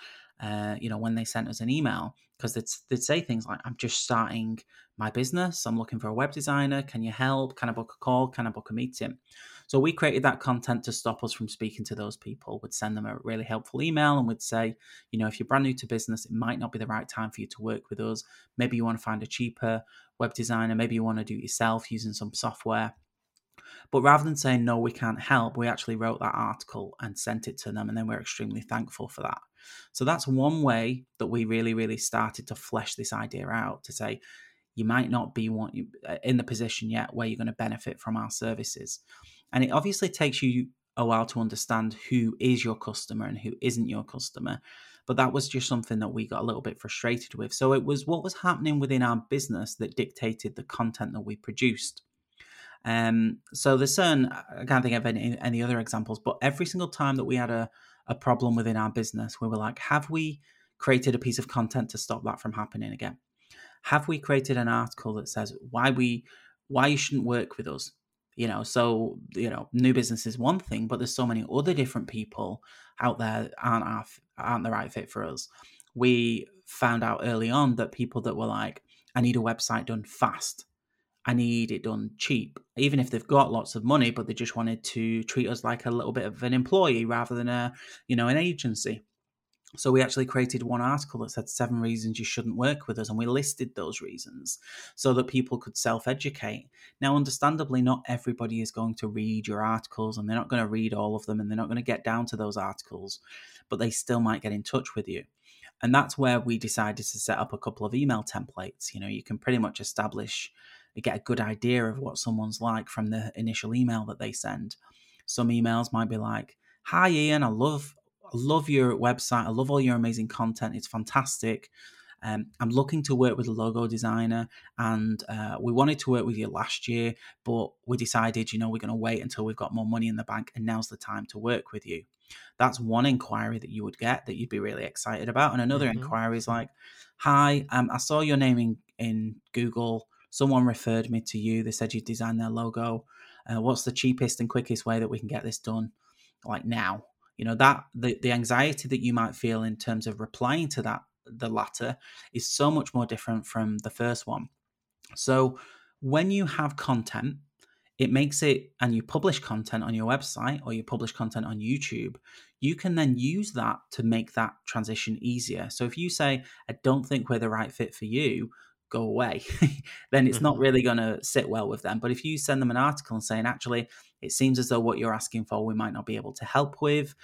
uh, you know, when they sent us an email, because they'd, they'd say things like, I'm just starting my business. I'm looking for a web designer. Can you help? Can I book a call? Can I book a meeting? So we created that content to stop us from speaking to those people. We'd send them a really helpful email and we'd say, you know, if you're brand new to business, it might not be the right time for you to work with us. Maybe you want to find a cheaper web designer, maybe you want to do it yourself using some software. But rather than saying, no, we can't help, we actually wrote that article and sent it to them. And then we're extremely thankful for that. So that's one way that we really, really started to flesh this idea out to say, you might not be uh, in the position yet where you're going to benefit from our services. And it obviously takes you a while to understand who is your customer and who isn't your customer. But that was just something that we got a little bit frustrated with. So it was what was happening within our business that dictated the content that we produced. Um, so there's certain I can't think of any any other examples, but every single time that we had a a problem within our business, we were like, have we created a piece of content to stop that from happening again? Have we created an article that says why we why you shouldn't work with us? You know, so you know, new business is one thing, but there's so many other different people out there aren't our, aren't the right fit for us. We found out early on that people that were like, I need a website done fast I need it done cheap, even if they've got lots of money, but they just wanted to treat us like a little bit of an employee rather than a, you know, an agency. So we actually created one article that said seven reasons you shouldn't work with us, and we listed those reasons so that people could self-educate. Now, understandably, not everybody is going to read your articles, and they're not going to read all of them, and they're not going to get down to those articles, but they still might get in touch with you. And that's where we decided to set up a couple of email templates. You know, you can pretty much establish get a good idea of what someone's like from the initial email that they send. Some emails might be like, "Hi Ian, I love love your website. I love all your amazing content. It's fantastic. Um, I'm looking to work with a logo designer, and uh, we wanted to work with you last year, but we decided, you know, we're going to wait until we've got more money in the bank, and now's the time to work with you. That's one inquiry that you would get that you'd be really excited about, and another mm-hmm. inquiry is like, "Hi, um, I saw your name in, in Google someone referred me to you. They said you designed their logo. Uh, what's the cheapest and quickest way that we can get this done? Like now, you know that the the anxiety that you might feel in terms of replying to that the latter is so much more different from the first one. So when you have content it makes it and you publish content on your website or you publish content on YouTube, you can then use that to make that transition easier. So if you say, I don't think we're the right fit for you, go away, then it's not mm-hmm. really going to sit well with them. But if you send them an article and saying, actually, it seems as though what you're asking for, we might not be able to help with.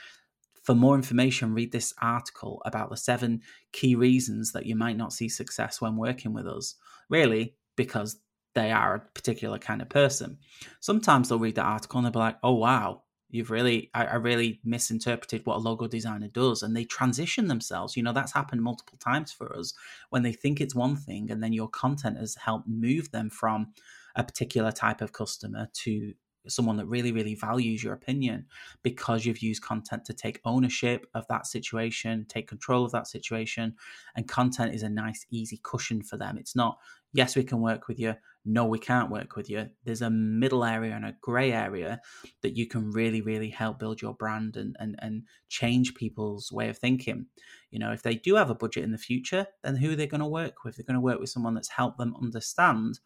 For more information, read this article about the seven key reasons that you might not see success when working with us. Really, because they are a particular kind of person. Sometimes they'll read the article and they'll be like, oh, wow, you've really I, I, really misinterpreted what a logo designer does and they transition themselves. You know that's happened multiple times for us. When they think it's one thing and then your content has helped move them from a particular type of customer to someone that really really values your opinion because you've used content to take ownership of that situation take control of that situation and content is a nice easy cushion for them. It's not yes we can work with you no, we can't work with you. There's a middle area and a grey area that you can really, really help build your brand and, and, and change people's way of thinking. You know, if they do have a budget in the future, then who are they going to work with? They're going to work with someone that's helped them understand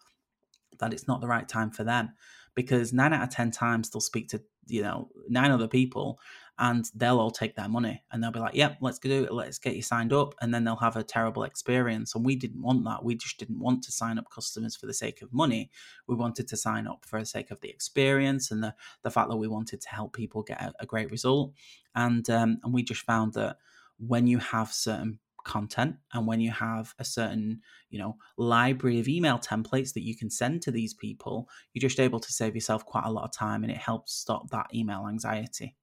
that it's not the right time for them because nine out of 10 times they'll speak to, you know, nine other people and they'll all take their money and they'll be like, "Yep, let's do it. Let's get you signed up." And then they'll have a terrible experience. And we didn't want that. We just didn't want to sign up customers for the sake of money. We wanted to sign up for the sake of the experience and the the fact that we wanted to help people get a, a great result. And um, and we just found that when you have certain content and when you have a certain you know library of email templates that you can send to these people you're just able to save yourself quite a lot of time and it helps stop that email anxiety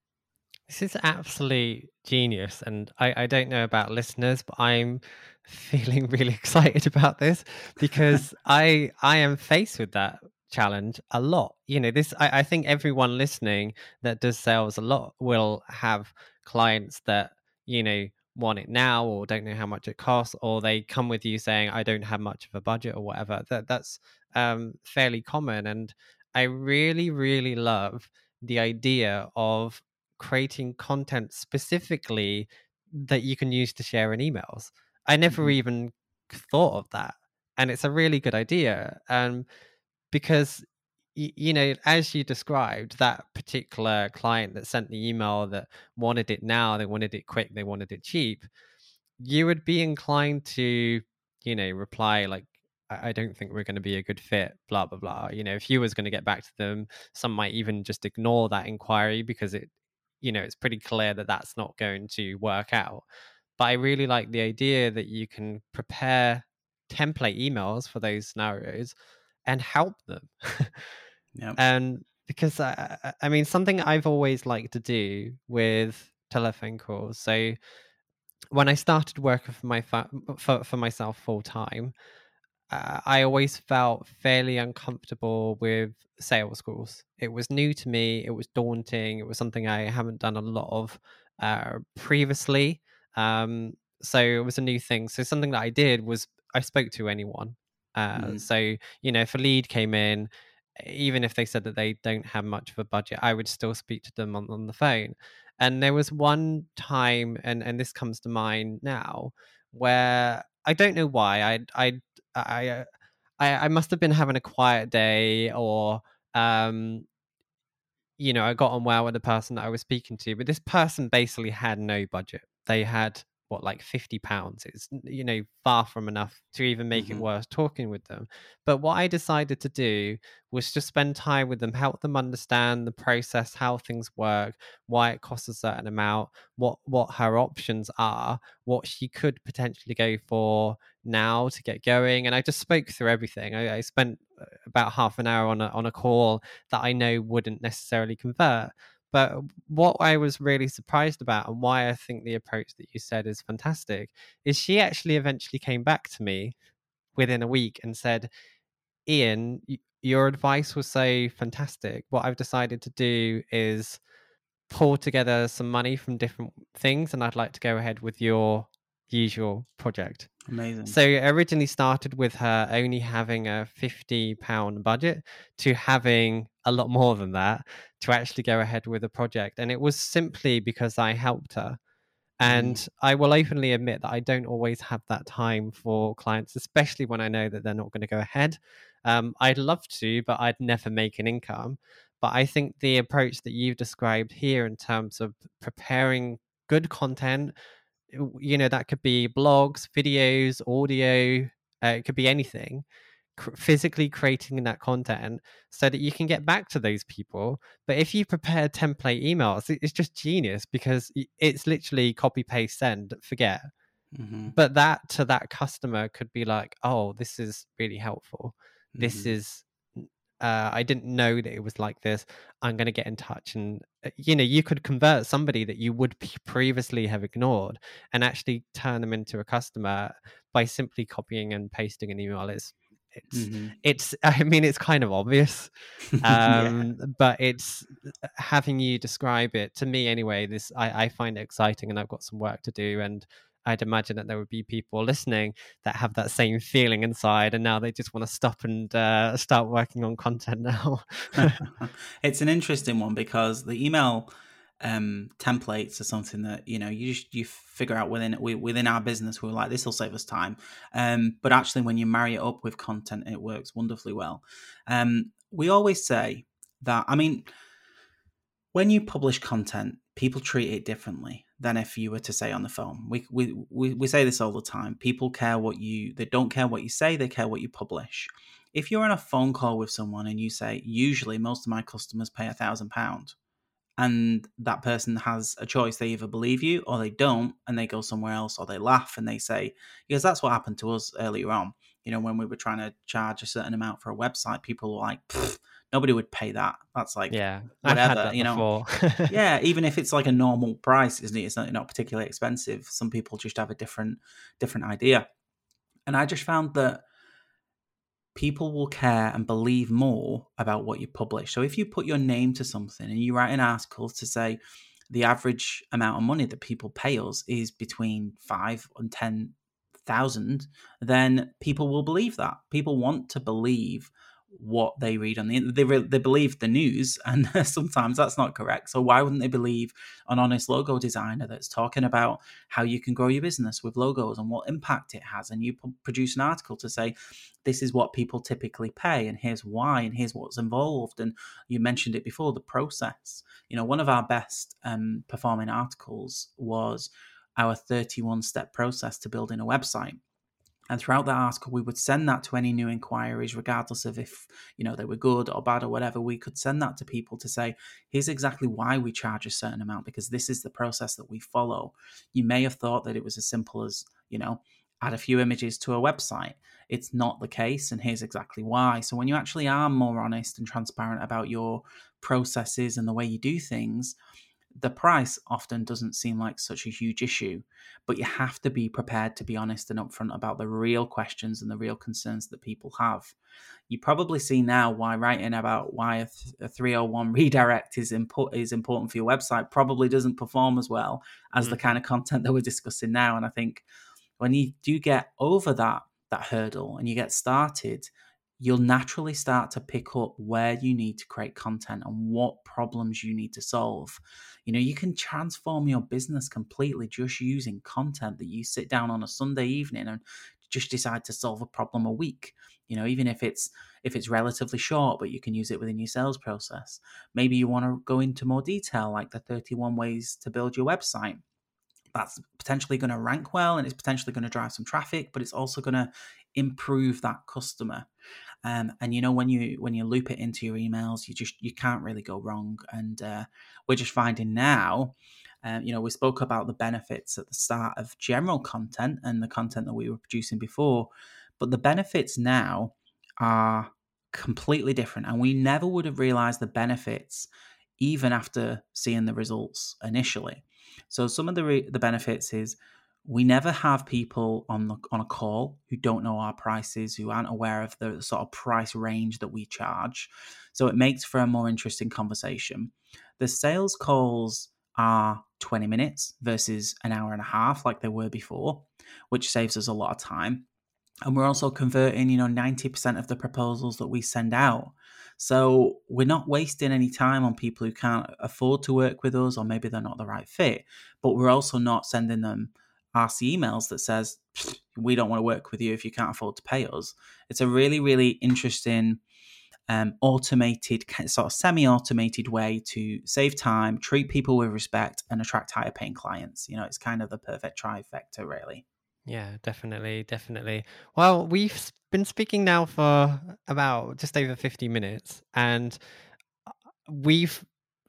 this is absolute genius. And I, I don't know about listeners, but I'm feeling really excited about this because I I am faced with that challenge a lot. You know, this I, I think everyone listening that does sales a lot will have clients that, you know, want it now or don't know how much it costs or they come with you saying i don't have much of a budget or whatever that that's um, fairly common and i really really love the idea of creating content specifically that you can use to share in emails. I never mm-hmm. even thought of that. And it's a really good idea. Um, because, y- you know, as you described, that particular client that sent the email that wanted it now, they wanted it quick, they wanted it cheap, you would be inclined to, you know, reply like, I don't think we're going to be a good fit, blah, blah, blah. You know, if you was going to get back to them, some might even just ignore that inquiry because it, you know, it's pretty clear that that's not going to work out. But I really like the idea that you can prepare template emails for those scenarios and help them. Yep. and because I, I mean, something I've always liked to do with telephone calls. So when I started working for my fa- for, for myself full time, uh, I always felt fairly uncomfortable with sales calls. It was new to me. It was daunting. It was something I haven't done a lot of uh, previously. Um, so it was a new thing. So something that I did was I spoke to anyone. Uh, mm. So you know, if a lead came in, even if they said that they don't have much of a budget, I would still speak to them on, on the phone. And there was one time, and and this comes to mind now, where I don't know why I I I uh, I, I must have been having a quiet day or um you know I got on well with the person that I was speaking to, but this person basically had no budget. They had what like 50 pounds? It's you know far from enough to even make mm-hmm. it worth talking with them. But what i decided to do was just spend time with them help them understand the process how things work why it costs a certain amount what what her options are what she could potentially go for now to get going and i just spoke through everything. I, I spent uh, about half an hour on a, on a call that i know wouldn't necessarily convert but what I was really surprised about and why I think the approach that you said is fantastic is she actually eventually came back to me within a week and said, Ian, your advice was so fantastic. What I've decided to do is pull together some money from different things and I'd like to go ahead with your usual project. Amazing. So it originally started with her only having a fifty pound budget to having a lot more than that to actually go ahead with a project, and it was simply because I helped her. And mm. I will openly admit that I don't always have that time for clients, especially when I know that they're not going to go ahead. Um, I'd love to, but I'd never make an income. But I think the approach that you've described here in terms of preparing good content you know that could be blogs videos audio uh, it could be anything Physically creating that content so that you can get back to those people but if you prepare template emails it's just genius because it's literally copy paste send forget mm-hmm. but that to that customer could be like oh this is really helpful mm-hmm. this is uh, I didn't know that it was like this. I'm going to get in touch. And, uh, you know, you could convert somebody that you would previously have ignored and actually turn them into a customer by simply copying and pasting an email. It's, it's, mm-hmm. it's, I mean, it's kind of obvious, um, yeah. but it's uh, having you describe it to me anyway. This, I, I find it exciting and I've got some work to do. And, I'd imagine that there would be people listening that have that same feeling inside, and now they just want to stop and uh, start working on content now. it's an interesting one because the email um, templates are something that you know you just you figure out within within our business. We're like this will save us time, um, but actually when you marry it up with content, it works wonderfully well. Um, we always say that. I mean, when you publish content, people treat it differently than if you were to say on the phone. We, we, we, we say this all the time. People care what you, they don't care what you say, they care what you publish. If you're on a phone call with someone and you say, usually most of my customers pay a thousand pounds, and that person has a choice, they either believe you or they don't, and they go somewhere else, or they laugh and they say, because that's what happened to us earlier on. You know, when we were trying to charge a certain amount for a website, people were like, nobody would pay that. That's like yeah, whatever you know. yeah, even if it's like a normal price, isn't it? It's not, not particularly expensive. Some people just have a different different idea, and I just found that people will care and believe more about what you publish. So if you put your name to something and you write an article to say the average amount of money that people pay us is between five and ten thousand, then people will believe that. People want to believe what they read on the they they believe the news and sometimes that's not correct. So why wouldn't they believe an honest logo designer that's talking about how you can grow your business with logos and what impact it has? And you produce an article to say this is what people typically pay and here's why and here's what's involved. And you mentioned it before the process. You know one of our best um, performing articles was our 31 step process to building a website And throughout that article, we would send that to any new inquiries, regardless of if you know they were good or bad or whatever. We could send that to people to say, "Here's exactly why we charge a certain amount because this is the process that we follow." You may have thought that it was as simple as you know add a few images to a website. It's not the case, and here's exactly why. So when you actually are more honest and transparent about your processes and the way you do things, the price often doesn't seem like such a huge issue, but you have to be prepared to be honest and upfront about the real questions and the real concerns that people have. You probably see now why writing about why a, th- a 301 redirect is, impo- is important for your website probably doesn't perform as well as mm. the kind of content that we're discussing now. And I think when you do get over that that hurdle and you get started, you'll naturally start to pick up where you need to create content and what problems you need to solve. You know, you can transform your business completely just using content that you sit down on a Sunday evening and just decide to solve a problem a week. You know, even if it's if it's relatively short, but you can use it within your sales process. Maybe you want to go into more detail, like the 31 ways to build your website that's potentially going to rank well and it's potentially going to drive some traffic but it's also going to improve that customer um, and you know when you when you loop it into your emails, you just you can't really go wrong. And uh, we're just finding now. Um, you know, we spoke about the benefits at the start of general content and the content that we were producing before, but the benefits now are completely different. And we never would have realized the benefits even after seeing the results initially. So, some of the, re- the benefits is we never have people on the on a call who don't know our prices, who aren't aware of the sort of price range that we charge. So it makes for a more interesting conversation. The sales calls are 20 minutes versus an hour and a half like they were before, which saves us a lot of time. And we're also converting, you know, 90% of the proposals that we send out. So we're not wasting any time on people who can't afford to work with us or maybe they're not the right fit, but we're also not sending them RC emails that says we don't want to work with you if you can't afford to pay us. It's a really, really interesting, um, automated, sort of semi-automated way to save time, treat people with respect, and attract higher paying clients. You know, it's kind of the perfect trifecta, really. Yeah, definitely, definitely. Well, we've been speaking now for about just over 50 minutes, and uh, we've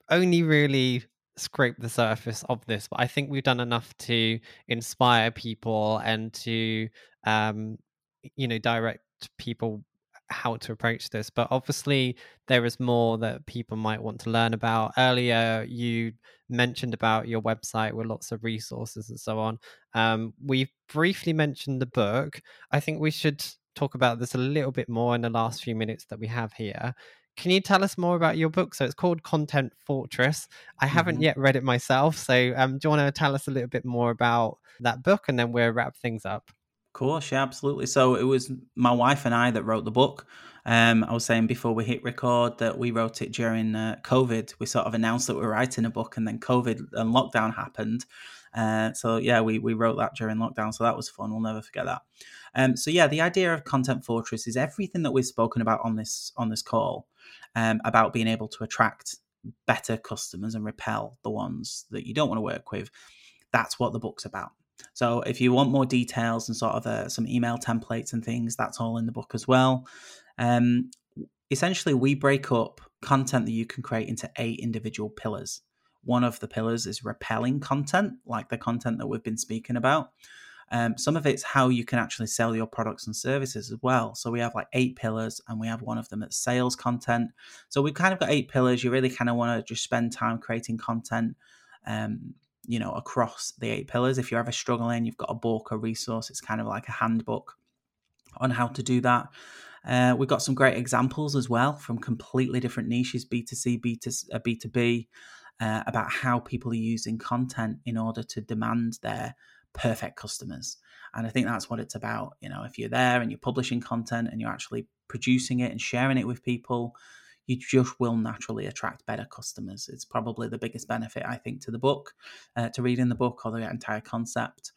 only really scrape the surface of this, but I think we've done enough to inspire people and to, um, you know, direct people how to approach this. But obviously, there is more that people might want to learn about. Earlier, you mentioned about your website with lots of resources and so on. Um, we've briefly mentioned the book. I think we should talk about this a little bit more in the last few minutes that we have here. Can you tell us more about your book? So it's called Content Fortress. I haven't mm-hmm. yet read it myself. So um, do you want to tell us a little bit more about that book and then we'll wrap things up? Of course, yeah, absolutely. So it was my wife and I that wrote the book. Um, I was saying before we hit record that we wrote it during uh, COVID. We sort of announced that we are writing a book, and then COVID and lockdown happened. Uh, so yeah, we we wrote that during lockdown, so that was fun. We'll never forget that. Um, so yeah, the idea of Content Fortress is everything that we've spoken about on this on this call um, about being able to attract better customers and repel the ones that you don't want to work with. That's what the book's about. So if you want more details and sort of uh, some email templates and things, that's all in the book as well. Um, essentially, we break up content that you can create into eight individual pillars. One of the pillars is repelling content, like the content that we've been speaking about. Um, some of it's how you can actually sell your products and services as well. So we have like eight pillars, and we have one of them that's sales content. So we've kind of got eight pillars. You really kind of want to just spend time creating content, um, you know, across the eight pillars. If you're ever struggling, you've got a book, a resource. It's kind of like a handbook on how to do that. Uh, we've got some great examples as well from completely different niches, B2C, B2, uh, B2B, uh, about how people are using content in order to demand their perfect customers. And I think that's what it's about. You know, if you're there and you're publishing content and you're actually producing it and sharing it with people, you just will naturally attract better customers. It's probably the biggest benefit, I think, to the book, uh, to reading the book or the entire concept.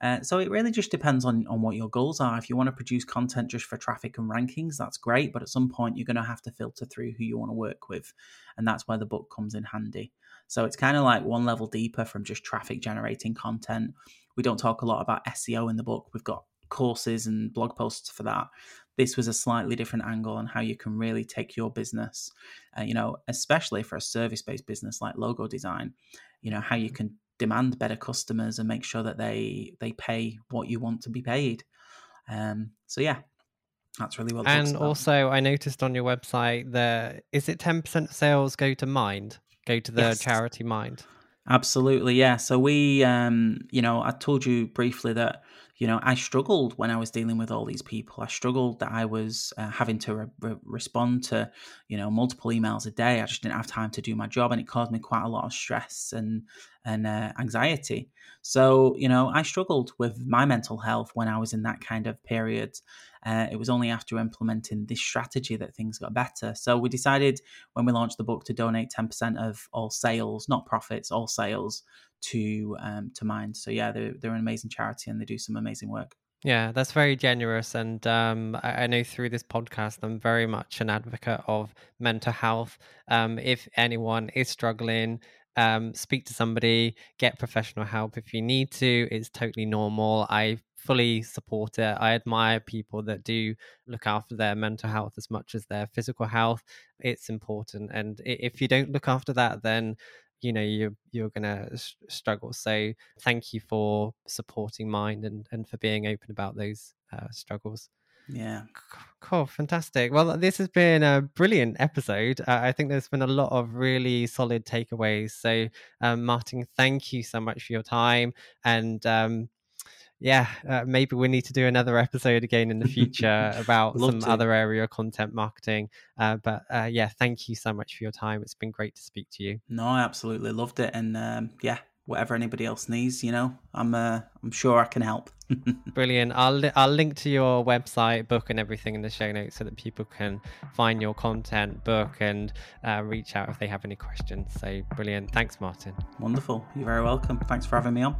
Uh, so it really just depends on, on what your goals are. If you want to produce content just for traffic and rankings, that's great. But at some point, you're going to have to filter through who you want to work with. And that's where the book comes in handy. So it's kind of like one level deeper from just traffic generating content. We don't talk a lot about SEO in the book. We've got courses and blog posts for that. This was a slightly different angle on how you can really take your business, uh, you know, especially for a service based business like logo design, you know, how you can demand better customers and make sure that they they pay what you want to be paid. Um, so yeah, that's really well. And also, I noticed on your website that is it ten percent of sales go to Mind, go to the yes. charity Mind. Absolutely, yeah. So we, um, you know, I told you briefly that you know, I struggled when I was dealing with all these people. I struggled that I was uh, having to re- re- respond to, you know, multiple emails a day. I just didn't have time to do my job, and it caused me quite a lot of stress and and uh, anxiety. So, you know, I struggled with my mental health when I was in that kind of period. Uh, it was only after implementing this strategy that things got better. So we decided when we launched the book to donate 10% of all sales, not profits, all sales to um, to Mind. So yeah, they're they're an amazing charity and they do some amazing work. Yeah, that's very generous. And um, I, I, know through this podcast, I'm very much an advocate of mental health. Um, if anyone is struggling, um, speak to somebody, get professional help if you need to. It's totally normal. I fully support it. I admire people that do look after their mental health as much as their physical health. It's important. And if you don't look after that, then you know you're you're gonna struggle so thank you for supporting mind and and for being open about those uh, struggles yeah cool fantastic well this has been a brilliant episode uh, i think there's been a lot of really solid takeaways so um, martin thank you so much for your time and um, yeah, uh, maybe we need to do another episode again in the future about some to. other area of content marketing. Uh, but uh, yeah, thank you so much for your time. It's been great to speak to you. No, I absolutely loved it, and um, yeah, whatever anybody else needs, you know, I'm uh, I'm sure I can help. Brilliant. I'll li- I'll link to your website, book, and everything in the show notes so that people can find your content, book, and uh, reach out if they have any questions. So brilliant. Thanks, Martin. Wonderful. You're very welcome. Thanks for having me on.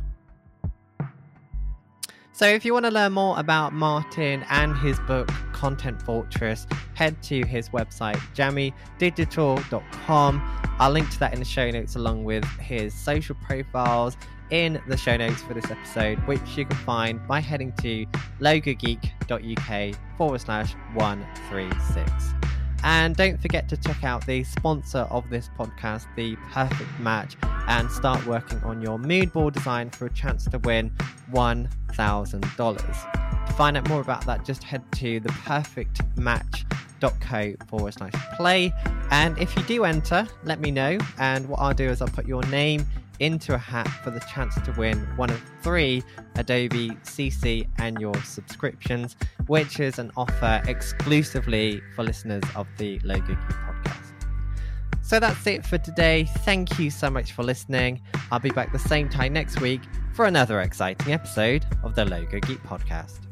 So, if you want to learn more about Martin and his book, Content Fortress, head to his website, jammydigital.com. I'll link to that in the show notes along with his social profiles in the show notes for this episode, which you can find by heading to logogeek.uk forward slash 136. And don't forget to check out the sponsor of this podcast, The Perfect Match, and start working on your mood board design for a chance to win $1,000. To find out more about that, just head to theperfectmatch.co forward slash play. And if you do enter, let me know. And what I'll do is I'll put your name into a hat for the chance to win one of three Adobe CC annual subscriptions, which is an offer exclusively for listeners of the Logo Geek podcast. So that's it for today. Thank you so much for listening. I'll be back the same time next week for another exciting episode of the Logo Geek podcast.